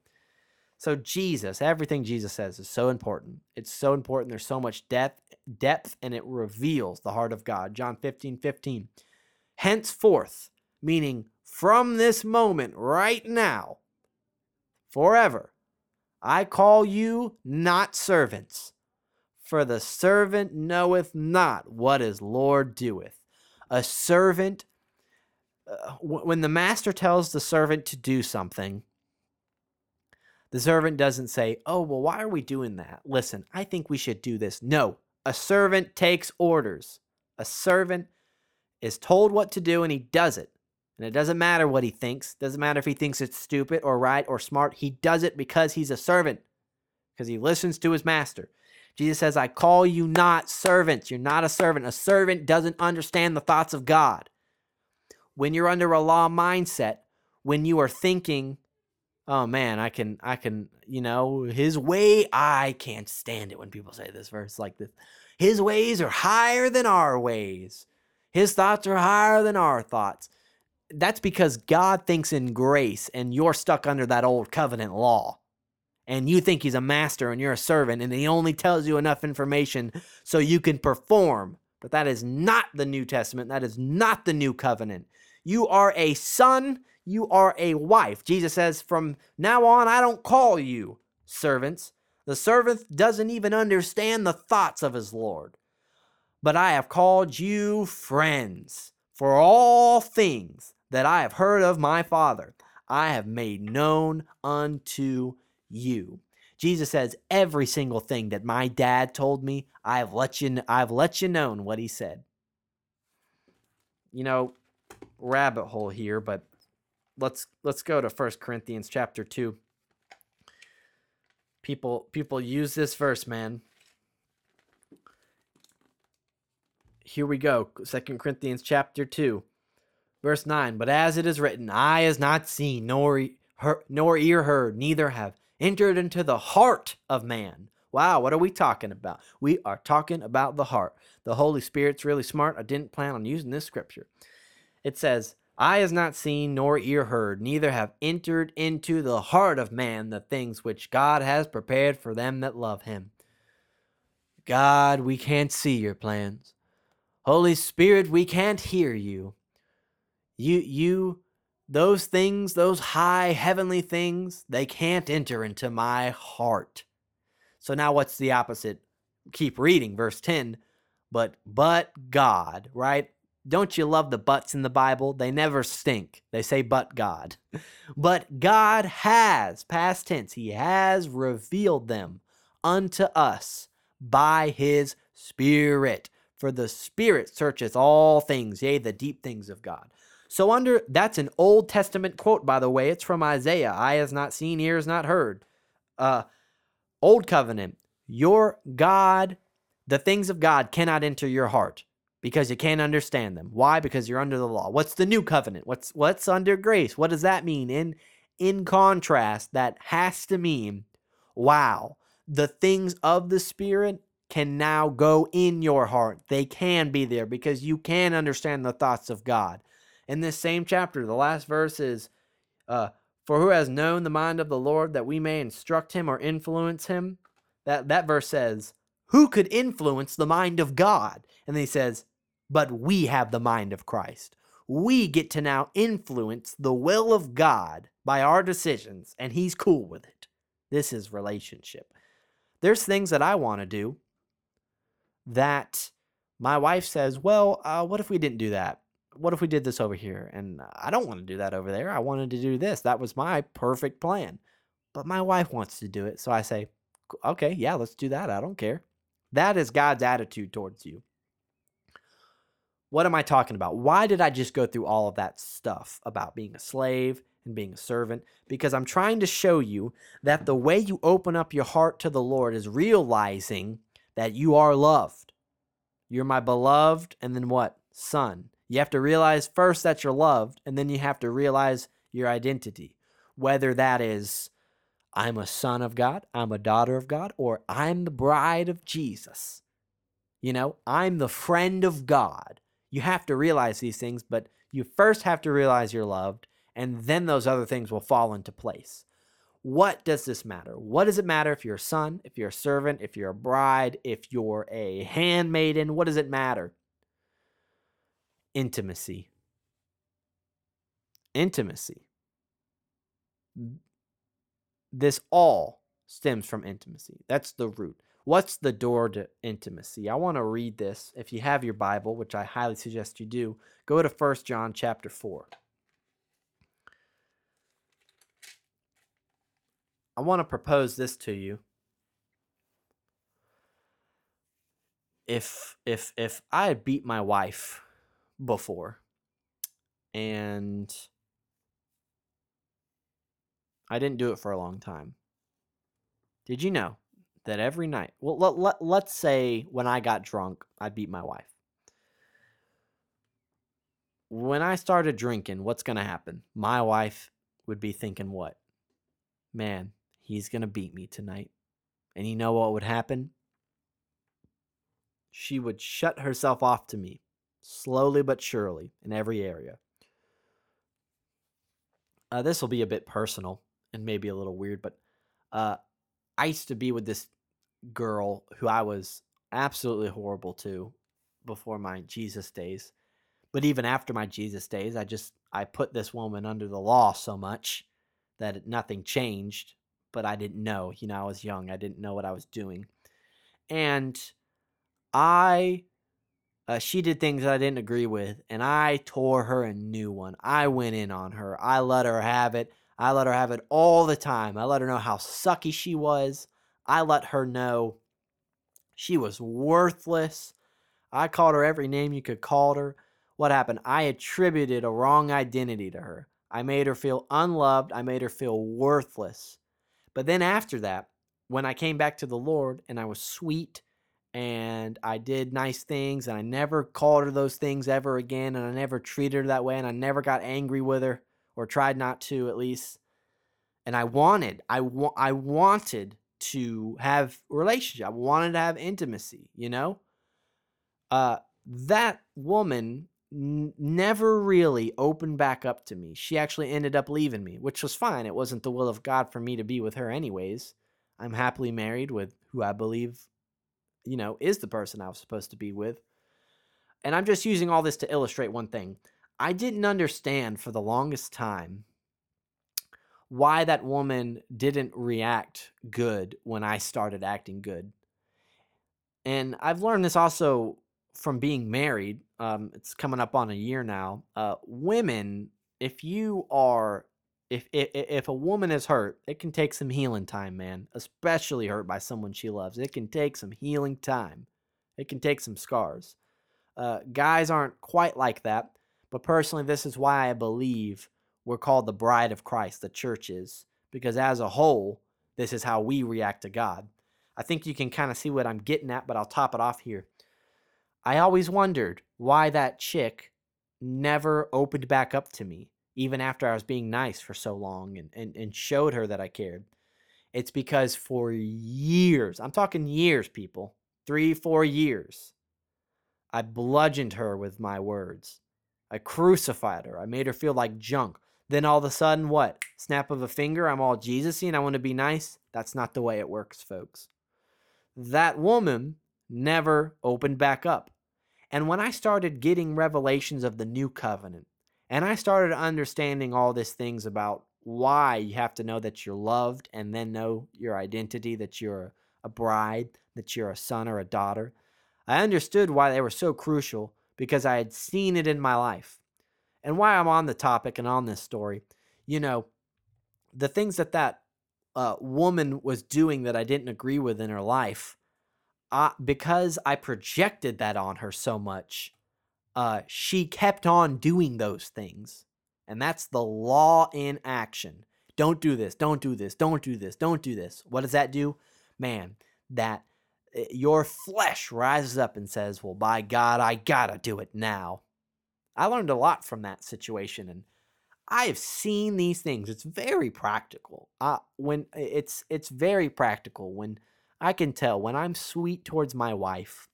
So Jesus, everything Jesus says is so important. It's so important. There's so much depth, depth, and it reveals the heart of God. John 15, 15. Henceforth, meaning from this moment right now, forever, I call you not servants, for the servant knoweth not what his Lord doeth. A servant, uh, when the master tells the servant to do something, the servant doesn't say, Oh, well, why are we doing that? Listen, I think we should do this. No, a servant takes orders. A servant is told what to do and he does it. And it doesn't matter what he thinks. Doesn't matter if he thinks it's stupid or right or smart. He does it because he's a servant. Because he listens to his master. Jesus says, I call you not servants. You're not a servant. A servant doesn't understand the thoughts of God. when you're under a law mindset, when you are thinking, oh man, I can, I can, you know, his way, I can't stand it when people say this verse like this. His ways are higher than our ways. His thoughts are higher than our thoughts. That's because God thinks in grace and you're stuck under that old covenant law. And you think he's a master and you're a servant and he only tells you enough information so you can perform. But that is not the New Testament. That is not the new covenant. You are a son, you are a wife. Jesus says, From now on, I don't call you servants. The servant doesn't even understand the thoughts of his Lord. But I have called you friends, for all things that I have heard of my Father, I have made known unto you. Jesus says every single thing that my dad told me, I've let you I've let you know what he said. You know, rabbit hole here, but let's let's go to First Corinthians chapter 2. People people use this verse, man. Here we go. Second Corinthians chapter 2. Verse 9, but as it is written, eye has not seen, nor, heard, nor ear heard, neither have entered into the heart of man. Wow, what are we talking about? We are talking about the heart. The Holy Spirit's really smart. I didn't plan on using this scripture. It says, Eye has not seen, nor ear heard, neither have entered into the heart of man the things which God has prepared for them that love him. God, we can't see your plans. Holy Spirit, we can't hear you. You, you, those things, those high heavenly things, they can't enter into my heart. So now what's the opposite? Keep reading, verse 10. But, but God, right? Don't you love the buts in the Bible? They never stink. They say, but God. But God has, past tense, He has revealed them unto us by His Spirit. For the Spirit searcheth all things, yea, the deep things of God. So under that's an Old Testament quote, by the way. It's from Isaiah. Eye has not seen, ear has not heard. Uh, Old Covenant. Your God, the things of God cannot enter your heart because you can't understand them. Why? Because you're under the law. What's the new covenant? What's what's under grace? What does that mean? In in contrast, that has to mean, wow, the things of the Spirit can now go in your heart. They can be there because you can understand the thoughts of God in this same chapter, the last verse is, uh, "For who has known the mind of the Lord that we may instruct him or influence him?" That that verse says, "Who could influence the mind of God?" And then he says, "But we have the mind of Christ." We get to now influence the will of God by our decisions, and He's cool with it. This is relationship. There's things that I want to do that my wife says, Well, uh, what if we didn't do that? what if we did this over here? And I don't want to do that over there. I wanted to do this. That was my perfect plan. But my wife wants to do it. So I say, okay, yeah, let's do that. I don't care. That is God's attitude towards you. What am I talking about? Why did I just go through all of that stuff about being a slave and being a servant? Because I'm trying to show you that the way you open up your heart to the Lord is realizing that you are loved. You're my beloved, and then what? Son. You have to realize first that you're loved, and then you have to realize your identity. Whether that is, I'm a son of God, I'm a daughter of God, or I'm the bride of Jesus. You know, I'm the friend of God. You have to realize these things, but you first have to realize you're loved, and then those other things will fall into place. What does this matter? What does it matter if you're a son, if you're a servant, if you're a bride, if you're a handmaiden? What does it matter? intimacy. Intimacy. This all stems from intimacy. That's the root. What's the door to intimacy? I want to read this. If you have your Bible, which I highly suggest you do, go to 1 John chapter 4. I want to propose this to you. If if if I had beat my wife before. And I didn't do it for a long time. Did you know that every night, well, let, let, let's say when I got drunk, I beat my wife. when I started drinking, what's going to happen? My wife would be thinking, what? Man, he's going to beat me tonight. And you know what would happen? She would shut herself off to me, slowly but surely, in every area. Uh, this will be a bit personal and maybe a little weird, but uh, I used to be with this girl who I was absolutely horrible to before my Jesus days. But even after my Jesus days, I just I put this woman under the law so much that nothing changed, but I didn't know. You know, I was young. I didn't know what I was doing. And I uh, she did things that I didn't agree with, and I tore her a new one. I went in on her. I let her have it. I let her have it all the time. I let her know how sucky she was. I let her know she was worthless. I called her every name you could call her. What happened? I attributed a wrong identity to her. I made her feel unloved. I made her feel worthless. But then after that, when I came back to the Lord and I was sweet and I did nice things and I never called her those things ever again and I never treated her that way and I never got angry with her or tried not to at least. And I wanted, I wa- I wanted to have relationship. I wanted to have intimacy, you know? Uh that woman n- never really opened back up to me. She actually ended up leaving me, which was fine. It wasn't the will of God for me to be with her anyways. I'm happily married with who I believe, you know, is the person I was supposed to be with. And I'm just using all this to illustrate one thing. I didn't understand for the longest time why that woman didn't react good when I started acting good. And I've learned this also from being married. Um, it's coming up on a year now. Uh, women, if you are, if, if if a woman is hurt, it can take some healing time, man. Especially hurt by someone she loves, it can take some healing time. It can take some scars. Uh, guys aren't quite like that. But personally, this is why I believe we're called the bride of Christ, the church is, because as a whole, this is how we react to God. I think you can kind of see what I'm getting at, but I'll top it off here. I always wondered why that chick never opened back up to me, even after I was being nice for so long and, and, and showed her that I cared. It's because for years, I'm talking years, people, three, four years, I bludgeoned her with my words. I crucified her. I made her feel like junk. Then all of a sudden, what? Snap of a finger, I'm all Jesus-y and I want to be nice. That's not the way it works, folks. That woman never opened back up. And when I started getting revelations of the new covenant, and I started understanding all these things about why you have to know that you're loved and then know your identity, that you're a bride, that you're a son or a daughter, I understood why they were so crucial because I had seen it in my life. And why I'm on the topic and on this story, you know, the things that that uh, woman was doing that I didn't agree with in her life, uh, because I projected that on her so much, uh, she kept on doing those things. And that's the law in action. Don't do this, don't do this, don't do this, don't do this. What does that do? Man, that Eh, your flesh rises up and says, Well, by God, I gotta do it now. I learned a lot from that situation and I have seen these things. It's very practical. Uh, when it's it's very practical when I can tell when I'm sweet towards my wife,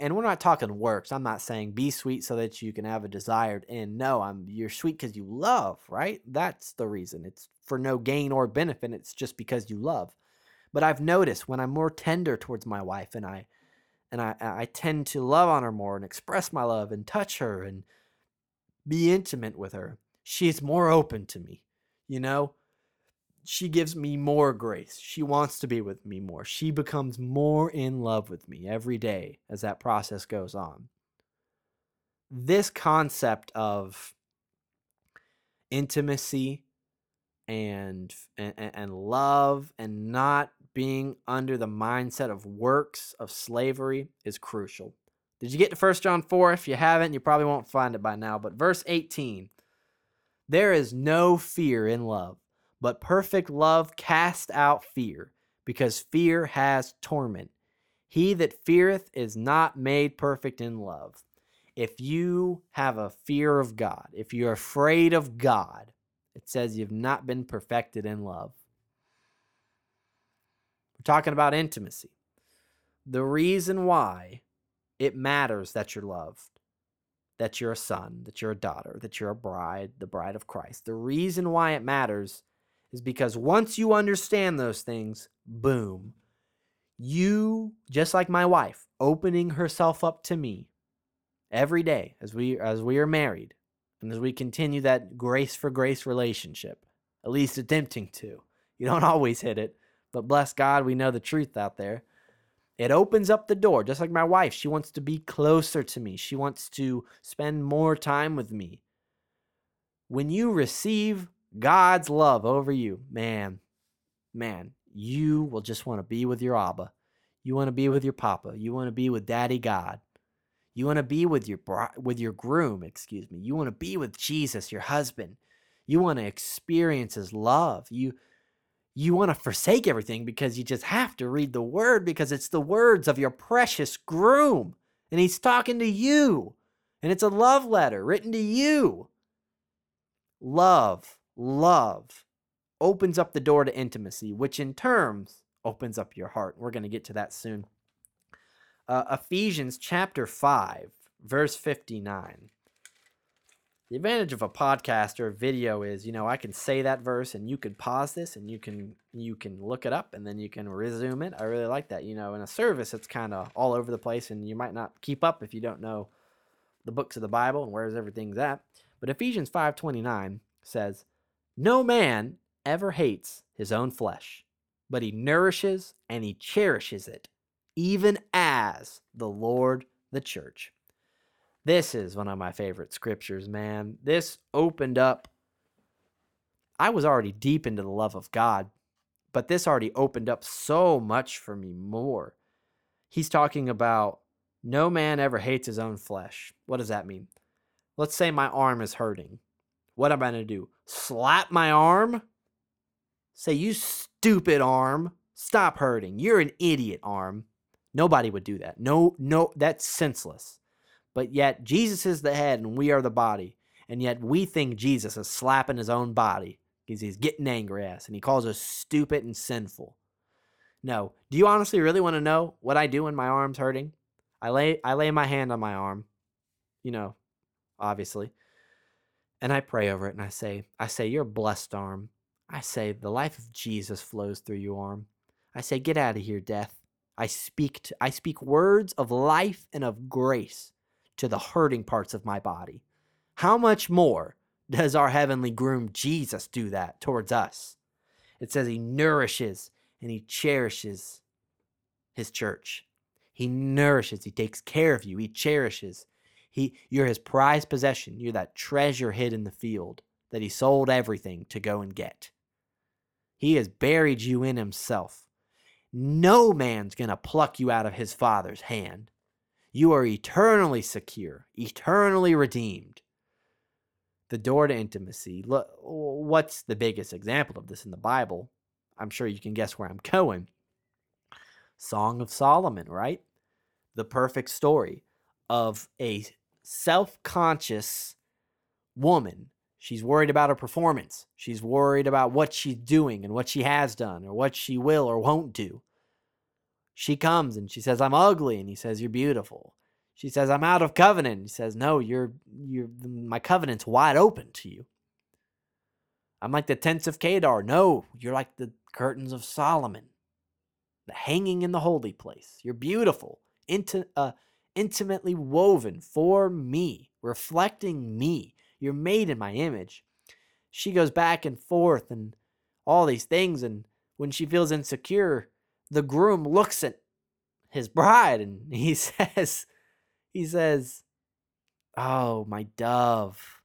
and we're not talking works. I'm not saying be sweet so that you can have a desired end. No, I'm you're sweet because you love, right? That's the reason. It's for no gain or benefit. It's just because you love. But I've noticed when I'm more tender towards my wife and I and I, I tend to love on her more and express my love and touch her and be intimate with her, she is more open to me. You know, she gives me more grace. She wants to be with me more. She becomes more in love with me every day as that process goes on. This concept of intimacy and, and and love and not being under the mindset of works of slavery is crucial. Did you get to 1 John 4? If you haven't, you probably won't find it by now. But verse 18 There is no fear in love, but perfect love casts out fear, because fear has torment. He that feareth is not made perfect in love. if you have a fear of God, if you're afraid of God, it says you've not been perfected in love. We're talking about intimacy. The reason why it matters that you're loved, that you're a son, that you're a daughter, that you're a bride, the bride of Christ. The reason why it matters is because once you understand those things, boom, you, just like my wife, opening herself up to me every day as we as we are married and as we continue that grace for grace relationship, at least attempting to. You don't always hit it, but bless God, we know the truth out there. It opens up the door, just like my wife. She wants to be closer to me, she wants to spend more time with me. When you receive God's love over you, man, man, you will just want to be with your Abba. You want to be with your Papa. You want to be with Daddy God. You want to be with your bro- with your groom, excuse me. You want to be with Jesus, your husband. You want to experience his love. You you want to forsake everything because you just have to read the word because it's the words of your precious groom. And he's talking to you. And it's a love letter written to you. Love, love opens up the door to intimacy, which in terms opens up your heart. We're going to get to that soon. Uh, Ephesians chapter 5, verse 59 the advantage of a podcast or a video is you know i can say that verse and you can pause this and you can you can look it up and then you can resume it. I really like that you know in a service it's kind of all over the place and you might not keep up if you don't know the books of the bible and where's everything's at. But ephesians 5.29 says no man ever hates his own flesh but he nourishes and he cherishes it even as the lord the church this is one of my favorite scriptures, man. This opened up. I was already deep into the love of God, but this already opened up so much for me more. He's talking about no man ever hates his own flesh. What does that mean? Let's say my arm is hurting. What am I going to do? Slap my arm? Say, you stupid arm, stop hurting. You're an idiot, arm. Nobody would do that. No, no, that's senseless. But yet Jesus is the head and we are the body. And yet we think Jesus is slapping his own body because he's getting angry at us and he calls us stupid and sinful. No. Do you honestly really want to know what I do when my arm's hurting? I lay I lay my hand on my arm, you know, obviously. And I pray over it and I say, I say, you're a blessed arm. I say, the life of Jesus flows through your arm. I say, get out of here, death. I speak to, I speak words of life and of grace to the hurting parts of my body. How much more does our heavenly groom Jesus do that towards us? It says he nourishes and he cherishes his church. He nourishes, he takes care of you, he cherishes. He you're his prized possession. You're that treasure hid in the field that he sold everything to go and get. He has buried you in himself. No man's going to pluck you out of his father's hand. You are eternally secure, eternally redeemed. The door to intimacy. What's the biggest example of this in the Bible? I'm sure you can guess where I'm going. Song of Solomon, right? The perfect story of a self conscious woman. She's worried about her performance. She's worried about what she's doing and what she has done or what she will or won't do. She comes and she says, I'm ugly. And he says, You're beautiful. She says, I'm out of covenant. He says, No, you're you're my covenant's wide open to you. I'm like the tents of Kedar. No, you're like the curtains of Solomon. The hanging in the holy place. You're beautiful. Inti- uh, intimately woven for me, reflecting me. You're made in my image. She goes back and forth and all these things. And when she feels insecure, the groom looks at his bride and he says, he says, Oh, my dove,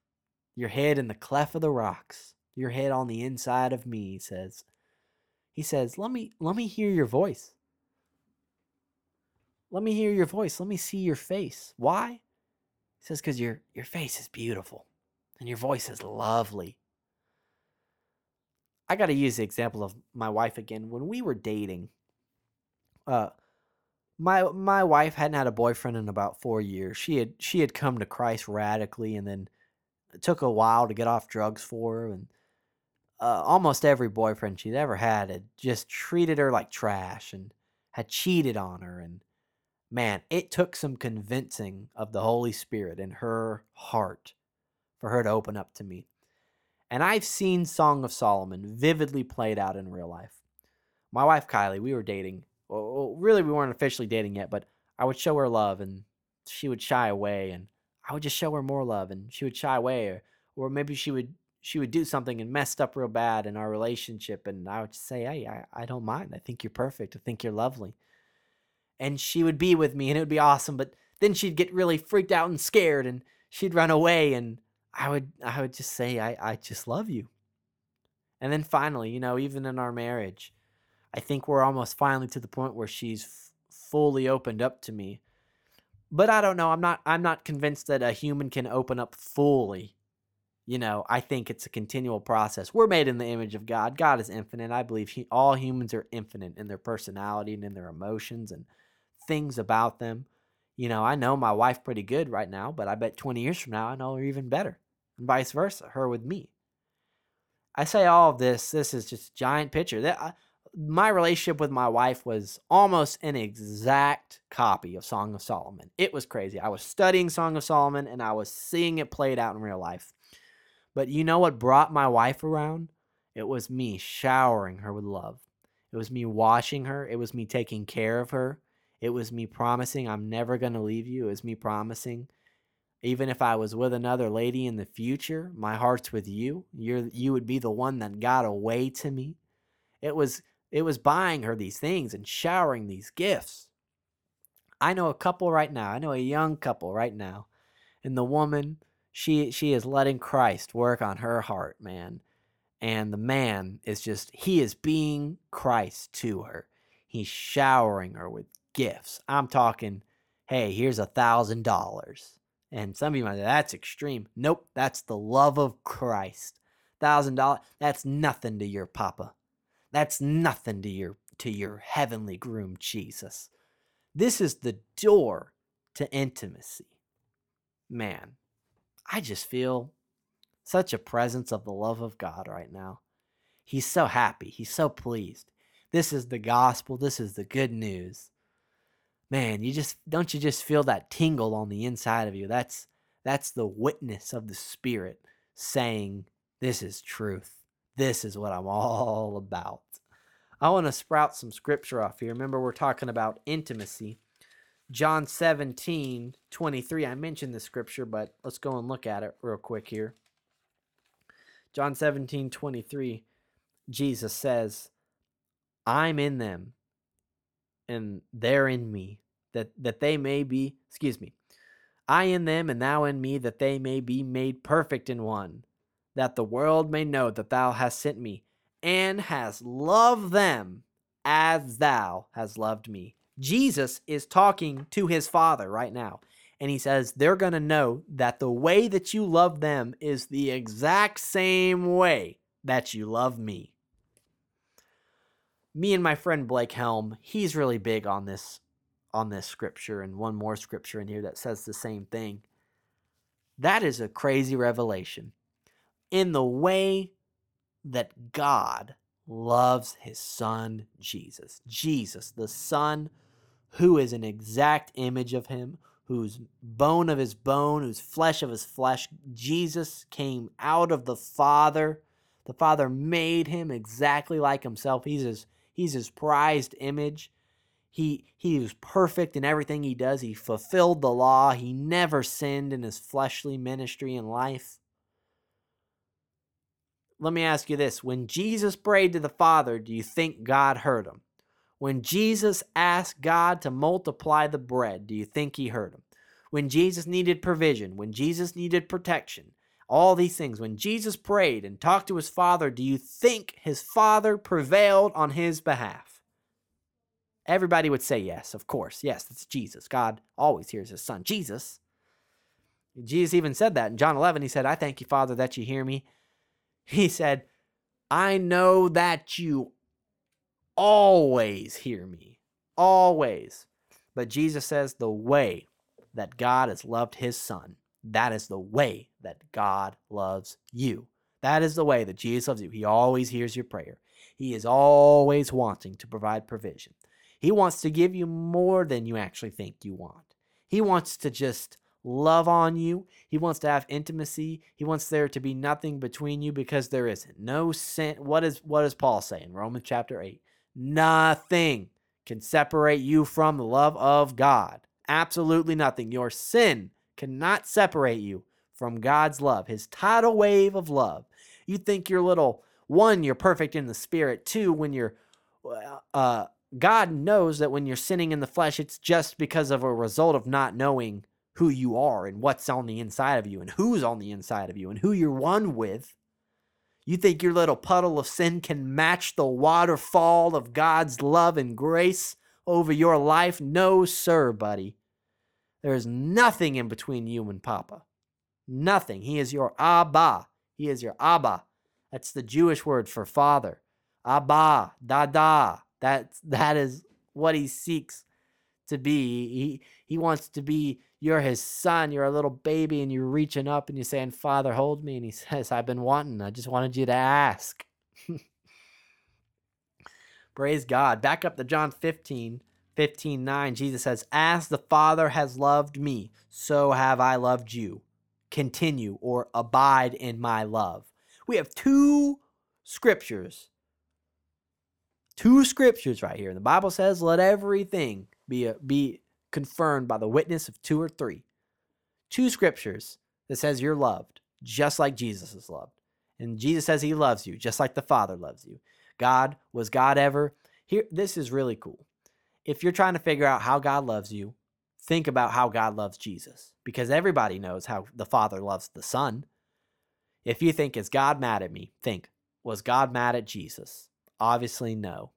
your head in the cleft of the rocks, your head on the inside of me, he says. He says, Let me let me hear your voice. Let me hear your voice. Let me see your face. Why? He says, because your your face is beautiful and your voice is lovely. I gotta use the example of my wife again. When we were dating, uh, my my wife hadn't had a boyfriend in about four years. She had she had come to Christ radically, and then it took a while to get off drugs for her. And uh, almost every boyfriend she'd ever had had just treated her like trash and had cheated on her. And man, it took some convincing of the Holy Spirit in her heart for her to open up to me. And I've seen Song of Solomon vividly played out in real life. My wife Kylie, we were dating well, really we weren't officially dating yet, but I would show her love and she would shy away and I would just show her more love and she would shy away or, or maybe she would she would do something and messed up real bad in our relationship and I would say, "Hey, I, I don't mind. I think you're perfect. I think you're lovely." And she would be with me and it would be awesome, but then she'd get really freaked out and scared and she'd run away and I would I would just say, "I I just love you." And then finally, you know, even in our marriage, I think we're almost finally to the point where she's f- fully opened up to me. But I don't know. I'm not. I'm not convinced that a human can open up fully. You know, I think it's a continual process. We're made in the image of God. God is infinite. I believe he, all humans are infinite in their personality and in their emotions and things about them. You know, I know my wife pretty good right now, but I bet 20 years from now I know her even better, and vice versa, her with me. I say all of this. This is just giant picture. That my relationship with my wife was almost an exact copy of Song of Solomon. It was crazy. I was studying Song of Solomon and I was seeing it played out in real life. But you know what brought my wife around? It was me showering her with love. It was me washing her. It was me taking care of her. It was me promising I'm never going to leave you. It was me promising even if I was with another lady in the future, my heart's with you. You're you would be the one that got away to me. It was it was buying her these things and showering these gifts. I know a couple right now. I know a young couple right now. And the woman, she she is letting Christ work on her heart, man. And the man is just he is being Christ to her. He's showering her with gifts. I'm talking, hey, here's a thousand dollars. And some of you might say, that's extreme. Nope, that's the love of Christ. Thousand dollars, that's nothing to your papa. That's nothing to your to your heavenly groom Jesus. This is the door to intimacy. Man, I just feel such a presence of the love of God right now. He's so happy. He's so pleased. This is the gospel. This is the good news. Man, you just don't you just feel that tingle on the inside of you? That's that's the witness of the spirit saying this is truth. This is what I'm all about. I want to sprout some scripture off here. Remember, we're talking about intimacy. John 17, 23. I mentioned the scripture, but let's go and look at it real quick here. John 17, 23. Jesus says, I'm in them, and they're in me, that, that they may be, excuse me, I in them, and thou in me, that they may be made perfect in one that the world may know that thou hast sent me and hast loved them as thou hast loved me. Jesus is talking to his Father right now. And he says, they're going to know that the way that you love them is the exact same way that you love me. Me and my friend Blake Helm, he's really big on this on this scripture and one more scripture in here that says the same thing. That is a crazy revelation in the way that God loves his son Jesus. Jesus, the son who is an exact image of him, whose bone of his bone, whose flesh of his flesh. Jesus came out of the Father. The Father made him exactly like himself. He's his, he's his prized image. He, he was perfect in everything he does. He fulfilled the law. He never sinned in his fleshly ministry and life let me ask you this. When Jesus prayed to the Father, do you think God heard him? When Jesus asked God to multiply the bread, do you think he heard him? When Jesus needed provision, when Jesus needed protection, all these things, when Jesus prayed and talked to his Father, do you think his Father prevailed on his behalf? Everybody would say yes, of course. Yes, it's Jesus. God always hears his Son. Jesus. Jesus even said that in John 11. He said, I thank you, Father, that you hear me he said, I know that you always hear me. Always. But Jesus says the way that God has loved his son, that is the way that God loves you. That is the way that Jesus loves you. He always hears your prayer. He is always wanting to provide provision. He wants to give you more than you actually think you want. He wants to just love on you. He wants to have intimacy. He wants there to be nothing between you because there isn't. No sin. What is what does Paul say in Romans chapter 8? Nothing can separate you from the love of God. Absolutely nothing. Your sin cannot separate you from God's love, his tidal wave of love. You think you're little one, you're perfect in the spirit. Two, when you're uh, God knows that when you're sinning in the flesh, it's just because of a result of not knowing who you are and what's on the inside of you and who's on the inside of you and who you're one with. You think your little puddle of sin can match the waterfall of God's love and grace over your life? No, sir, buddy. There is nothing in between you and Papa. Nothing. He is your Abba. He is your Abba. That's the Jewish word for father. Abba, Dada. That that is what he seeks to be. He he wants to be you're his son, you're a little baby, and you're reaching up and you're saying, Father, hold me. And he says, I've been wanting. I just wanted you to ask. Praise God. Back up to John 15, 15, 9. Jesus says, As the Father has loved me, so have I loved you. Continue or abide in my love. We have two scriptures. Two scriptures right here. The Bible says, Let everything be, a, be confirmed by the witness of two or three. Two scriptures that says you're loved, just like Jesus is loved. And Jesus says he loves you, just like the Father loves you. God, was God ever? Here, this is really cool. If you're trying to figure out how God loves you, think about how God loves Jesus, because everybody knows how the Father loves the Son. If you think, is God mad at me? Think, was God mad at Jesus? Obviously, no.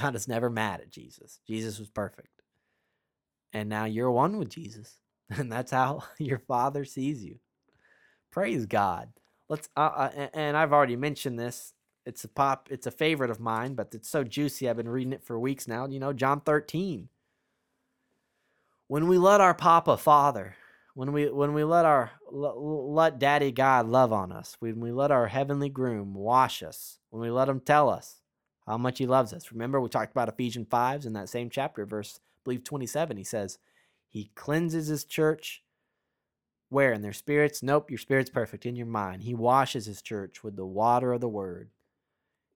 God is never mad at Jesus. Jesus was perfect and now you're one with Jesus. And that's how your father sees you. Praise God. Let's uh, uh, and I've already mentioned this. It's a pop it's a favorite of mine, but it's so juicy. I've been reading it for weeks now. You know, John 13. When we let our papa father, when we when we let our let daddy God love on us, when we let our heavenly groom wash us, when we let him tell us how much he loves us. Remember we talked about Ephesians 5 in that same chapter verse believe 27, he says, He cleanses his church. Where? In their spirits? Nope, your spirit's perfect in your mind. He washes his church with the water of the word.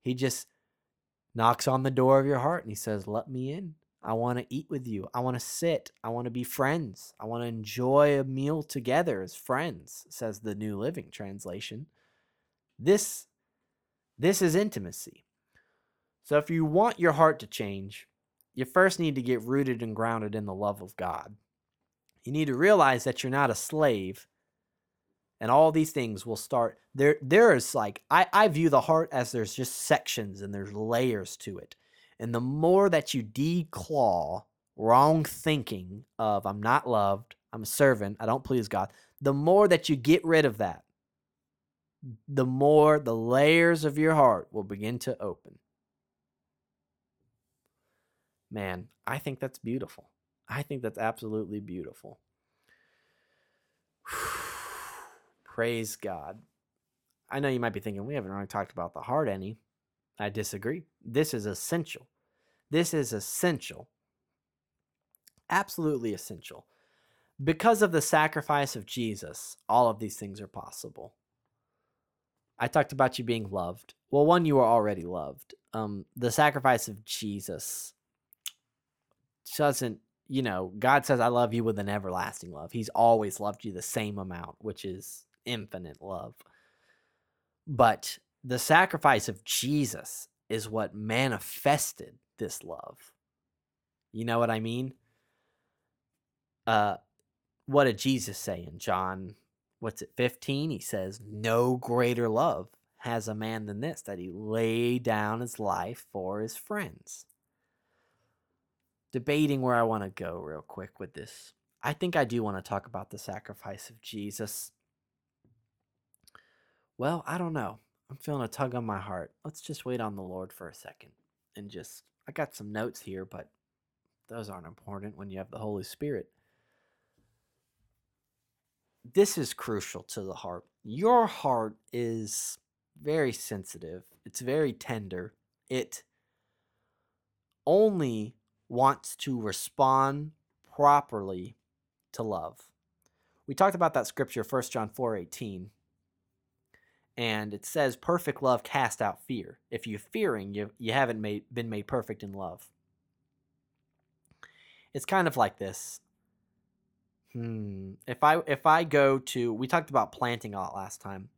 He just knocks on the door of your heart and he says, Let me in. I want to eat with you. I want to sit. I want to be friends. I want to enjoy a meal together as friends, says the New Living Translation. This, this is intimacy. So if you want your heart to change, you first need to get rooted and grounded in the love of God. You need to realize that you're not a slave. And all these things will start there there is like I, I view the heart as there's just sections and there's layers to it. And the more that you declaw wrong thinking of I'm not loved, I'm a servant, I don't please God, the more that you get rid of that, the more the layers of your heart will begin to open. Man, I think that's beautiful. I think that's absolutely beautiful. Praise God. I know you might be thinking, we haven't really talked about the heart any. I disagree. This is essential. This is essential. Absolutely essential. Because of the sacrifice of Jesus, all of these things are possible. I talked about you being loved. Well, one, you are already loved. Um, the sacrifice of Jesus doesn't, you know, God says, I love you with an everlasting love. He's always loved you the same amount, which is infinite love. But the sacrifice of Jesus is what manifested this love. You know what I mean? Uh, what did Jesus say in John, what's it, 15? He says, No greater love has a man than this, that he lay down his life for his friends debating where I want to go real quick with this. I think I do want to talk about the sacrifice of Jesus. Well, I don't know. I'm feeling a tug on my heart. Let's just wait on the Lord for a second and just, I got some notes here, but those aren't important when you have the Holy Spirit. This is crucial to the heart. Your heart is very sensitive, it's very tender. It only wants to respond properly to love. We talked about that scripture, 1 John 4 18. And it says, perfect love cast out fear. If you're fearing, you, you haven't made, been made perfect in love. It's kind of like this. Hmm. If I if I go to we talked about planting a lot last time.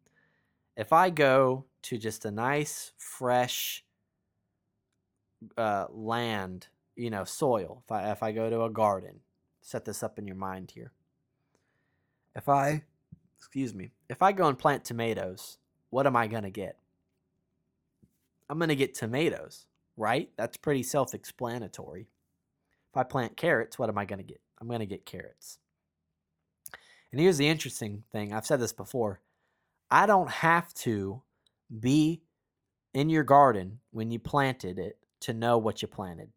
If I go to just a nice fresh uh, land, you know, soil. If I if I go to a garden, set this up in your mind here. If I excuse me, if I go and plant tomatoes, what am I going to get? I'm going to get tomatoes, right? That's pretty self-explanatory. If I plant carrots, what am I going to get? I'm going to get carrots. And here's the interesting thing I've said this before I don't have to be in your garden when you planted it to know what you planted.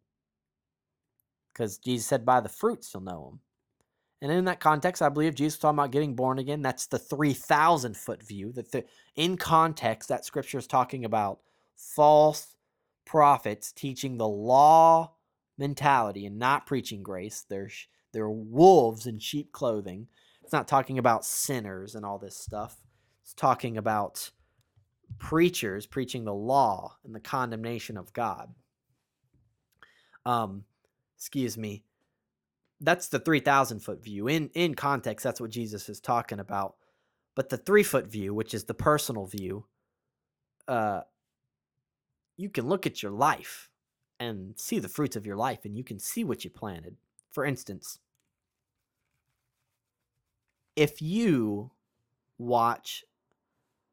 Because Jesus said, by the fruits you'll know them. And in that context, I believe Jesus was talking about getting born again. That's the 3,000 foot view. That the, in context, that scripture is talking about false prophets teaching the law mentality and not preaching grace. They're, they're wolves in sheep clothing. It's not talking about sinners and all this stuff. It's talking about preachers preaching the law and the condemnation of God. Um, excuse me. That's the 3,000 foot view. In, in context, that's what Jesus is talking about. But the three foot view, which is the personal view, uh, you can look at your life and see the fruits of your life, and you can see what you planted. For instance, if you watch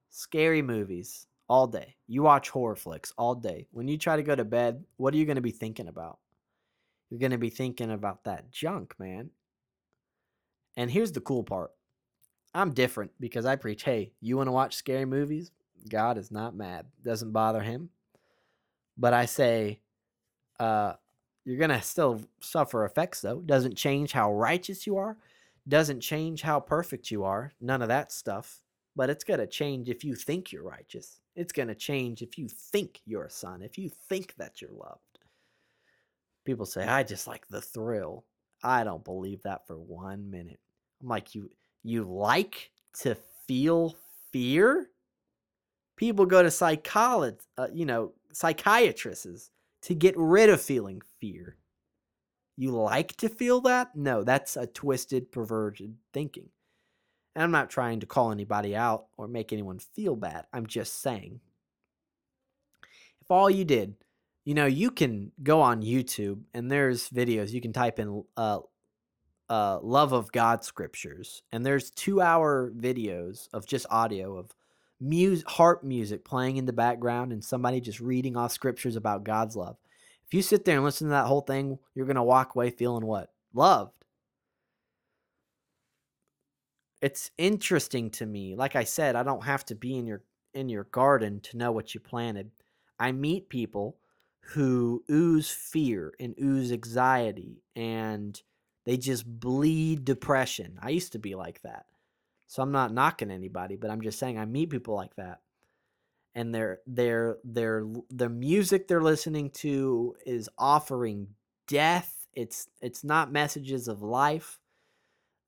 scary movies all day, you watch horror flicks all day, when you try to go to bed, what are you going to be thinking about? You're going to be thinking about that junk, man. And here's the cool part I'm different because I preach hey, you want to watch scary movies? God is not mad, doesn't bother him. But I say, uh, you're going to still suffer effects, though. Doesn't change how righteous you are, doesn't change how perfect you are. None of that stuff. But it's going to change if you think you're righteous. It's going to change if you think you're a son, if you think that you're loved. People say, I just like the thrill. I don't believe that for one minute. I'm like, you you like to feel fear? People go to psychologists, uh, you know, psychiatrists to get rid of feeling fear. You like to feel that? No, that's a twisted, perverted thinking. And I'm not trying to call anybody out or make anyone feel bad. I'm just saying. If all you did, you know, you can go on YouTube and there's videos. You can type in uh, uh, love of God scriptures, and there's two hour videos of just audio of music, harp music playing in the background, and somebody just reading off scriptures about God's love. If you sit there and listen to that whole thing, you're going to walk away feeling what? Loved. It's interesting to me. Like I said, I don't have to be in your in your garden to know what you planted. I meet people who ooze fear and ooze anxiety and they just bleed depression. I used to be like that. So I'm not knocking anybody, but I'm just saying I meet people like that and their their their the music they're listening to is offering death it's it's not messages of life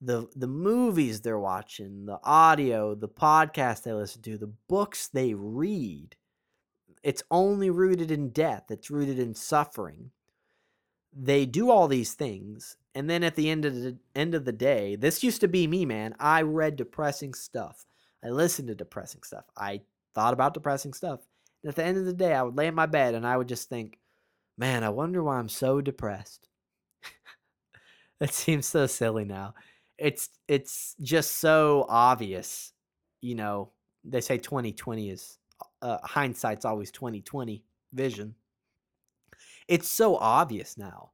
the the movies they're watching the audio the podcast they listen to the books they read it's only rooted in death it's rooted in suffering they do all these things and then at the end of the end of the day this used to be me man i read depressing stuff i listened to depressing stuff i thought about depressing stuff. And at the end of the day, I would lay in my bed and I would just think, man, I wonder why I'm so depressed. that seems so silly now. It's it's just so obvious, you know. They say 2020 is uh, hindsight's always 2020 vision. It's so obvious now.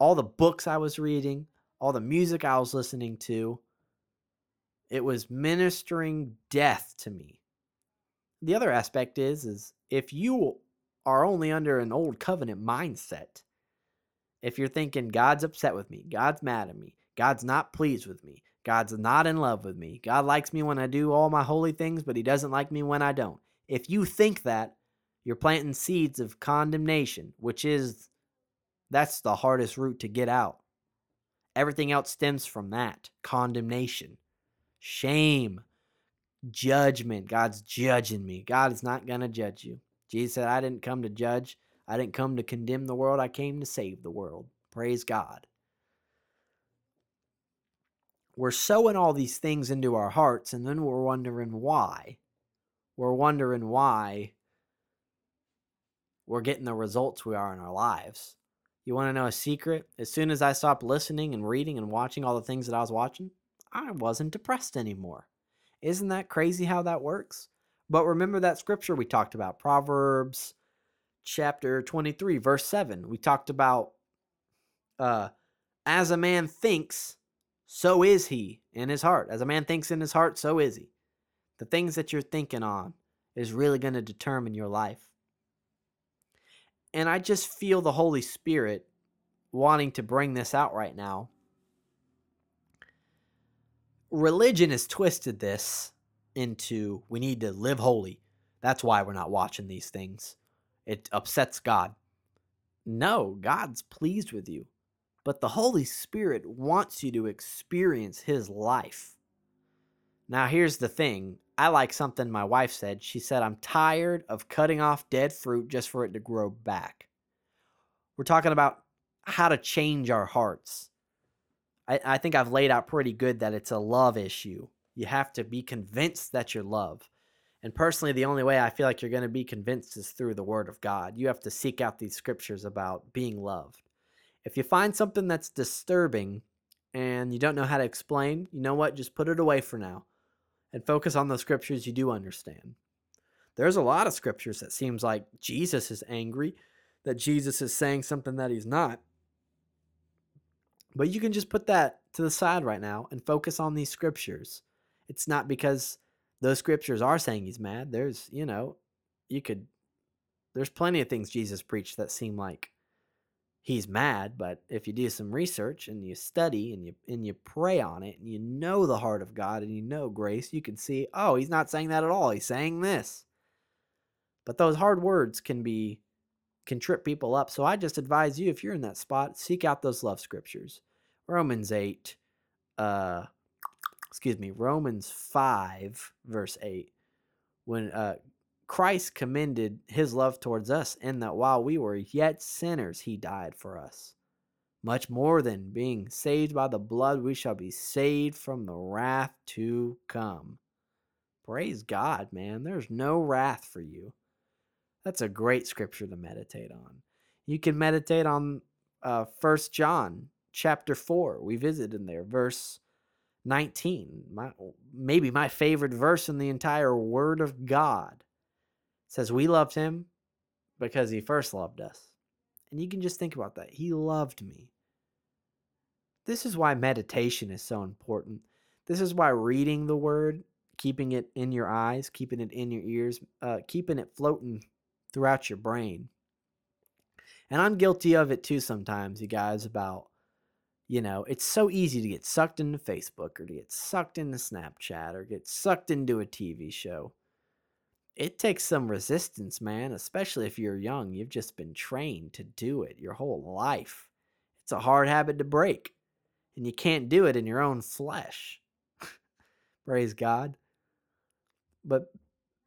All the books I was reading, all the music I was listening to, it was ministering death to me the other aspect is is if you are only under an old covenant mindset If you're thinking God's upset with me, God's mad at me, God's not pleased with me, God's not in love with me, God likes me when I do all my holy things, but He doesn't like me when I don't. If you think that, you're planting seeds of condemnation, which is that's the hardest root to get out. Everything else stems from that condemnation, shame, judgment. God's judging me. God is not going to judge you. Jesus said, I didn't come to judge, I didn't come to condemn the world, I came to save the world. Praise God. We're sowing all these things into our hearts, and then we're wondering why. We're wondering why we're getting the results we are in our lives. You want to know a secret? As soon as I stopped listening and reading and watching all the things that I was watching, I wasn't depressed anymore. Isn't that crazy how that works? But remember that scripture we talked about, Proverbs chapter 23, verse 7. We talked about uh, as a man thinks, so is he in his heart. As a man thinks in his heart, so is he. The things that you're thinking on is really going to determine your life. And I just feel the Holy Spirit wanting to bring this out right now. Religion has twisted this into we need to live holy. That's why we're not watching these things. It upsets God. No, God's pleased with you. But the Holy Spirit wants you to experience His life. Now, here's the thing I like something my wife said. She said, I'm tired of cutting off dead fruit just for it to grow back. We're talking about how to change our hearts. I, I think I've laid out pretty good that it's a love issue. You have to be convinced that you're loved. And personally, the only way I feel like you're going to be convinced is through the Word of God. You have to seek out these scriptures about being loved. If you find something that's disturbing and you don't know how to explain, you know what? Just put it away for now and focus on the scriptures you do understand. There's a lot of scriptures that seems like Jesus is angry, that Jesus is saying something that he's not. But you can just put that to the side right now and focus on these scriptures. It's not because those scriptures are saying he's mad. There's, you know, you could, there's plenty of things Jesus preached that seem like he's mad, but if you do some research and you study and you and you pray on it and you know the heart of God and you know grace, you can see, oh, he's not saying that at all. He's saying this. But those hard words can be can trip people up. So I just advise you if you're in that spot, seek out those love scriptures. Romans 8 uh excuse me, Romans 5, verse 8, when uh, Christ commended his love towards us, in that while we were yet sinners, he died for us. Much more than being saved by the blood, we shall be saved from the wrath to come. Praise God, man. There's no wrath for you. That's a great scripture to meditate on. You can meditate on uh, 1 John chapter 4. We visited in there, verse 19, my, maybe my favorite verse in the entire Word of God, says, We loved him because he first loved us. And you can just think about that. He loved me. This is why meditation is so important. This is why reading the Word, keeping it in your eyes, keeping it in your ears, uh, keeping it floating throughout your brain. And I'm guilty of it too sometimes, you guys, about you know, it's so easy to get sucked into Facebook or to get sucked into Snapchat or get sucked into a TV show. It takes some resistance, man, especially if you're young. You've just been trained to do it your whole life. It's a hard habit to break, and you can't do it in your own flesh. Praise God. But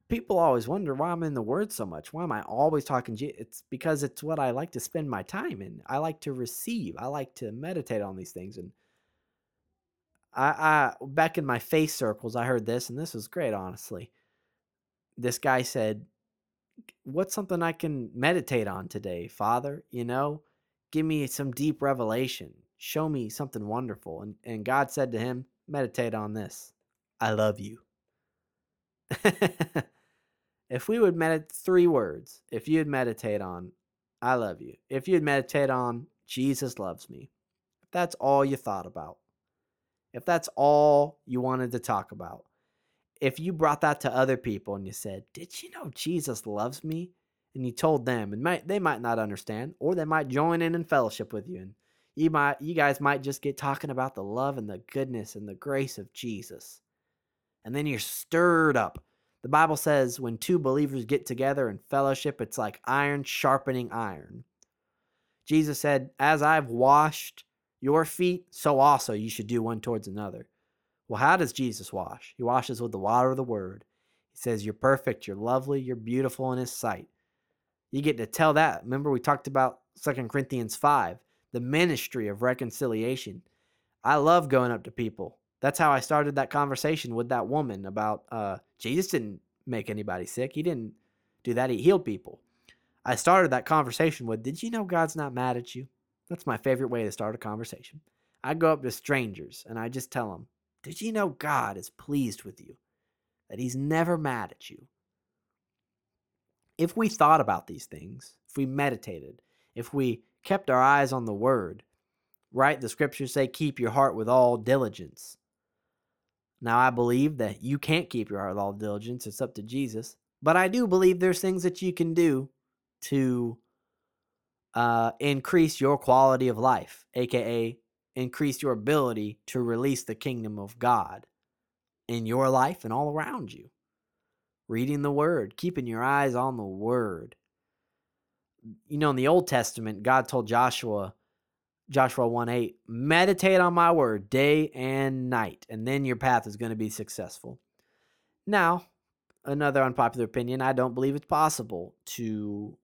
people always wonder why I'm in the Word so much. Why am I always talking? It's because it's what I like to spend my time in. I like to receive. I like to meditate on these things. And I, I back in my faith circles, I heard this, and this was great, honestly. This guy said, "What's something I can meditate on today, Father? You know, give me some deep revelation. Show me something wonderful." And and God said to him, "Meditate on this. I love you." if we would meditate three words, if you'd meditate on, I love you, if you'd meditate on, Jesus loves me, if that's all you thought about, if that's all you wanted to talk about, if you brought that to other people and you said, Did you know Jesus loves me? and you told them, and might, they might not understand, or they might join in and fellowship with you, and you might, you guys might just get talking about the love and the goodness and the grace of Jesus, and then you're stirred up. The Bible says when two believers get together in fellowship, it's like iron sharpening iron. Jesus said, As I've washed your feet, so also you should do one towards another. Well, how does Jesus wash? He washes with the water of the word. He says, You're perfect, you're lovely, you're beautiful in his sight. You get to tell that. Remember, we talked about 2 Corinthians 5, the ministry of reconciliation. I love going up to people. That's how I started that conversation with that woman about uh, Jesus didn't make anybody sick. He didn't do that. He healed people. I started that conversation with, Did you know God's not mad at you? That's my favorite way to start a conversation. I go up to strangers and I just tell them, Did you know God is pleased with you? That He's never mad at you? If we thought about these things, if we meditated, if we kept our eyes on the Word, right? The scriptures say, Keep your heart with all diligence. Now, I believe that you can't keep your heart with all diligence, it's up to Jesus. But I do believe there's things that you can do to uh, increase your quality of life, aka increase your ability to release the kingdom of God in your life and all around you. Reading the word, keeping your eyes on the word. You know, in the Old Testament, God told Joshua, Joshua 1 8, meditate on my word day and night, and then your path is going to be successful. Now, another unpopular opinion, I don't believe it's possible to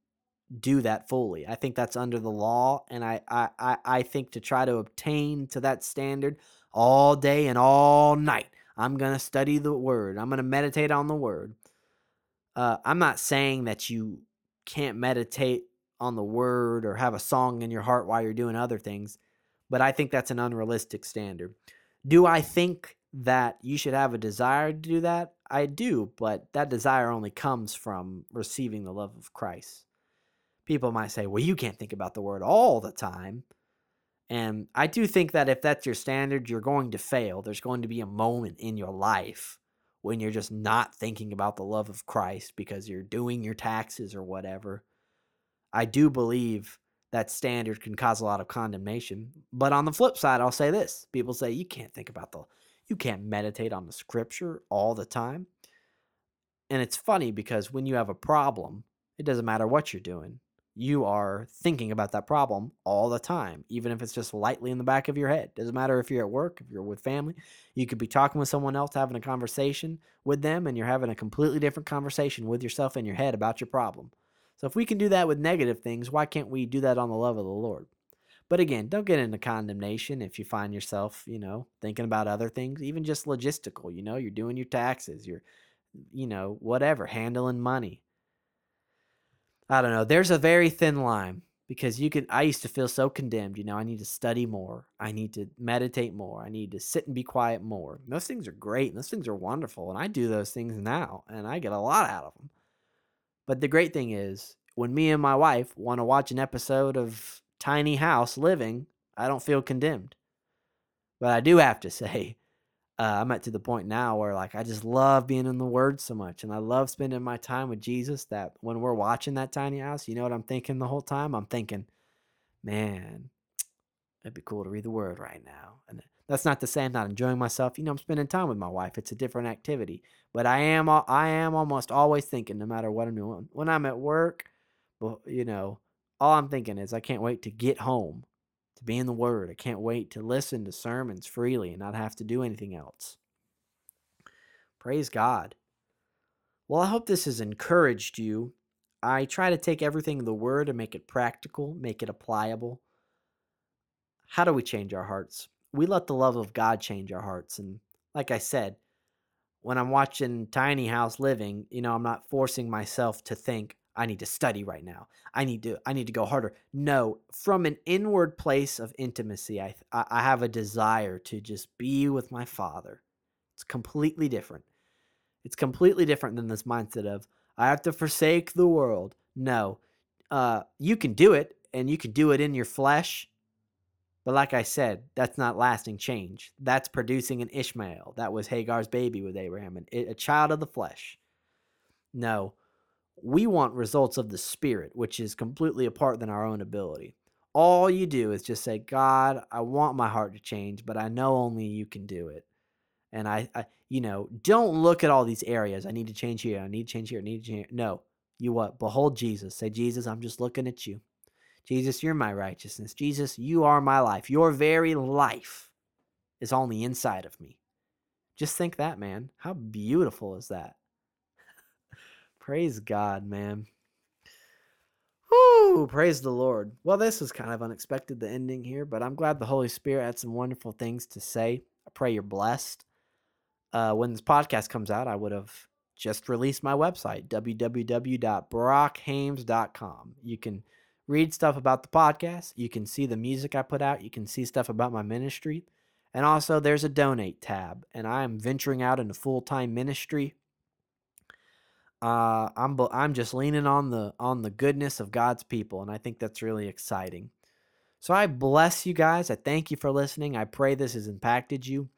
do that fully. I think that's under the law, and I, I, I think to try to obtain to that standard all day and all night, I'm to study the word. I'm to meditate on the word. Uh, I'm not saying that you can't meditate on the word or have a song in your heart while you're doing other things, but I think that's an unrealistic standard. Do I think that you should have a desire to do that? I do, but that desire only comes from receiving the love of Christ people might say, well, you can't think about the word all the time. And I do think that if that's your standard, you're going to fail. There's going to be a moment in your life when you're just not thinking about the love of Christ because you're doing your taxes or whatever. I do believe that standard can cause a lot of condemnation. But on the flip side, I'll say this people say, you can't think about the, you can't meditate on the scripture all the time. And it's funny because when you have a problem, it doesn't matter what you're doing you are thinking about that problem all the time, even if it's just lightly in the back of your head. Doesn't matter if you're at work, if you're with family, you could be talking with someone else, having a conversation with them, and you're having a completely different conversation with yourself in your head about your problem. So if we can do that with negative things, why can't we do that on the love of the Lord? But again, don't get into condemnation if you find yourself, you know, thinking about other things, even just logistical, you know, you're doing your taxes, you're, you know, whatever, handling money I don't know. There's a very thin line because you can I used to feel so condemned, you know, I need to study more. I need to meditate more. I need to sit and be quiet more. those things are great and those things are wonderful and I do those things now and I get a lot out of them. But the great thing is when me and my wife want to watch an episode of Tiny House Living, I don't feel condemned. But I do have to say uh, I'm at to the point now where like I just love being in the Word so much, and I love spending my time with Jesus. That when we're watching that tiny house, you know what I'm thinking the whole time? I'm thinking, man, it'd be cool to read the Word right now. And that's not to say I'm not enjoying myself. You know, I'm spending time with my wife. It's a different activity, but I am I am almost always thinking, no matter what I'm doing, when I'm at work, well, you know, all I'm thinking is I can't wait to get home to be in the Word. I can't wait to listen to sermons freely and not have to do anything else. Praise God. Well, I hope this has encouraged you. I try to take everything in the Word and make it practical, make it applicable. How do we change our hearts? We let the love of God change our hearts. And like I said, when I'm watching Tiny House Living, you know, I'm not forcing myself to think, I need to study right now. I need to I need to go harder. No, from an inward place of intimacy, I I have a desire to just be with my Father. It's completely different. It's completely different than this mindset of I have to forsake the world. No, uh, you can do it, and you can do it in your flesh. But like I said, that's not lasting change. That's producing an Ishmael. That was Hagar's baby with Abraham, and a child of the flesh. No, We want results of the Spirit, which is completely apart than our own ability. All you do is just say, God, I want my heart to change, but I know only you can do it. And I, I you know, don't look at all these areas. I need to change here. I need to change here. I need to change. Here. No, you what? Behold Jesus. Say, Jesus, I'm just looking at you. Jesus, you're my righteousness. Jesus, you are my life. Your very life is on the inside of me. Just think that, man. How beautiful is that? Praise God, man. Whoo, praise the Lord. Well, this was kind of unexpected, the ending here, but I'm glad the Holy Spirit had some wonderful things to say. I pray you're blessed. Uh, when this podcast comes out, I would have just released my website, www.brockhames.com. You can read stuff about the podcast. You can see the music I put out. You can see stuff about my ministry. And also, there's a donate tab, and I am venturing out into full time ministry. Uh, I'm I'm just leaning on the on the goodness of God's people, and I think that's really exciting. So I bless you guys. I thank you for listening. I pray this has impacted you,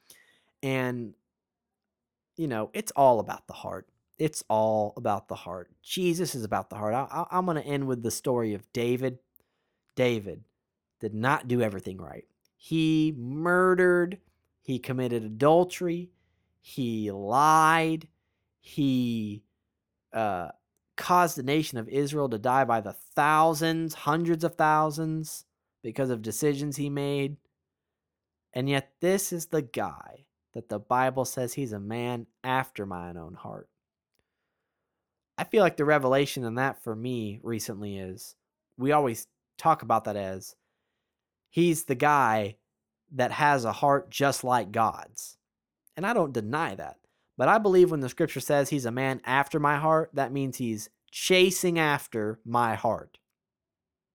and you know it's all about the heart. It's all about the heart. Jesus is about the heart. I, I, I'm going to end with the story of David. David did not do everything right. He murdered, he committed adultery, he lied, he uh, caused the nation of Israel to die by the thousands, hundreds of thousands, because of decisions he made. And yet, this is the guy that the Bible says he's a man after mine own heart. I feel like the revelation in that for me recently is we always talk about that as he's the guy that has a heart just like God's. And I don't deny that. But I believe when the scripture says he's a man after my heart, that means he's chasing after my heart.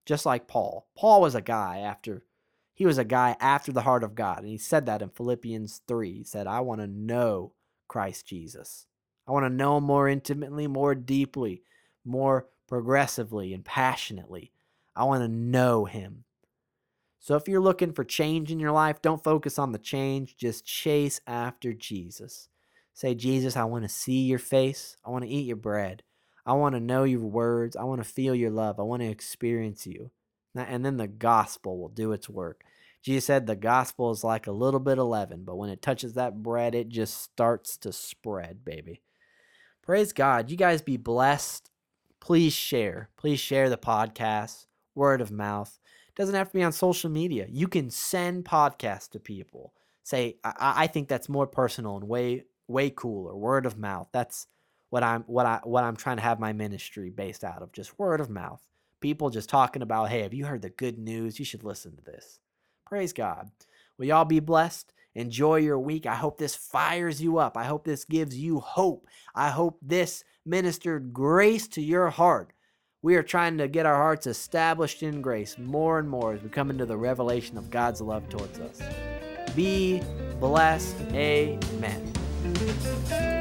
Just like Paul. Paul was a guy after he was a guy after the heart of God. And he said that in Philippians 3. He said, I want to know Christ Jesus. I want to know him more intimately, more deeply, more progressively and passionately. I want to know him. So if you're looking for change in your life, don't focus on the change, just chase after Jesus. Say, Jesus, I want to see your face. I want to eat your bread. I want to know your words. I want to feel your love. I want to experience you. And then the gospel will do its work. Jesus said the gospel is like a little bit of leaven, but when it touches that bread, it just starts to spread, baby. Praise God. You guys be blessed. Please share. Please share the podcast, word of mouth. It doesn't have to be on social media. You can send podcasts to people. Say, I, I think that's more personal and way way cooler. Word of mouth. That's what I'm what I what I'm trying to have my ministry based out of. Just word of mouth. People just talking about, hey, have you heard the good news? You should listen to this. Praise God. Will y'all be blessed? Enjoy your week. I hope this fires you up. I hope this gives you hope. I hope this ministered grace to your heart. We are trying to get our hearts established in grace more and more as we come into the revelation of God's love towards us. Be blessed. Amen. Thank you.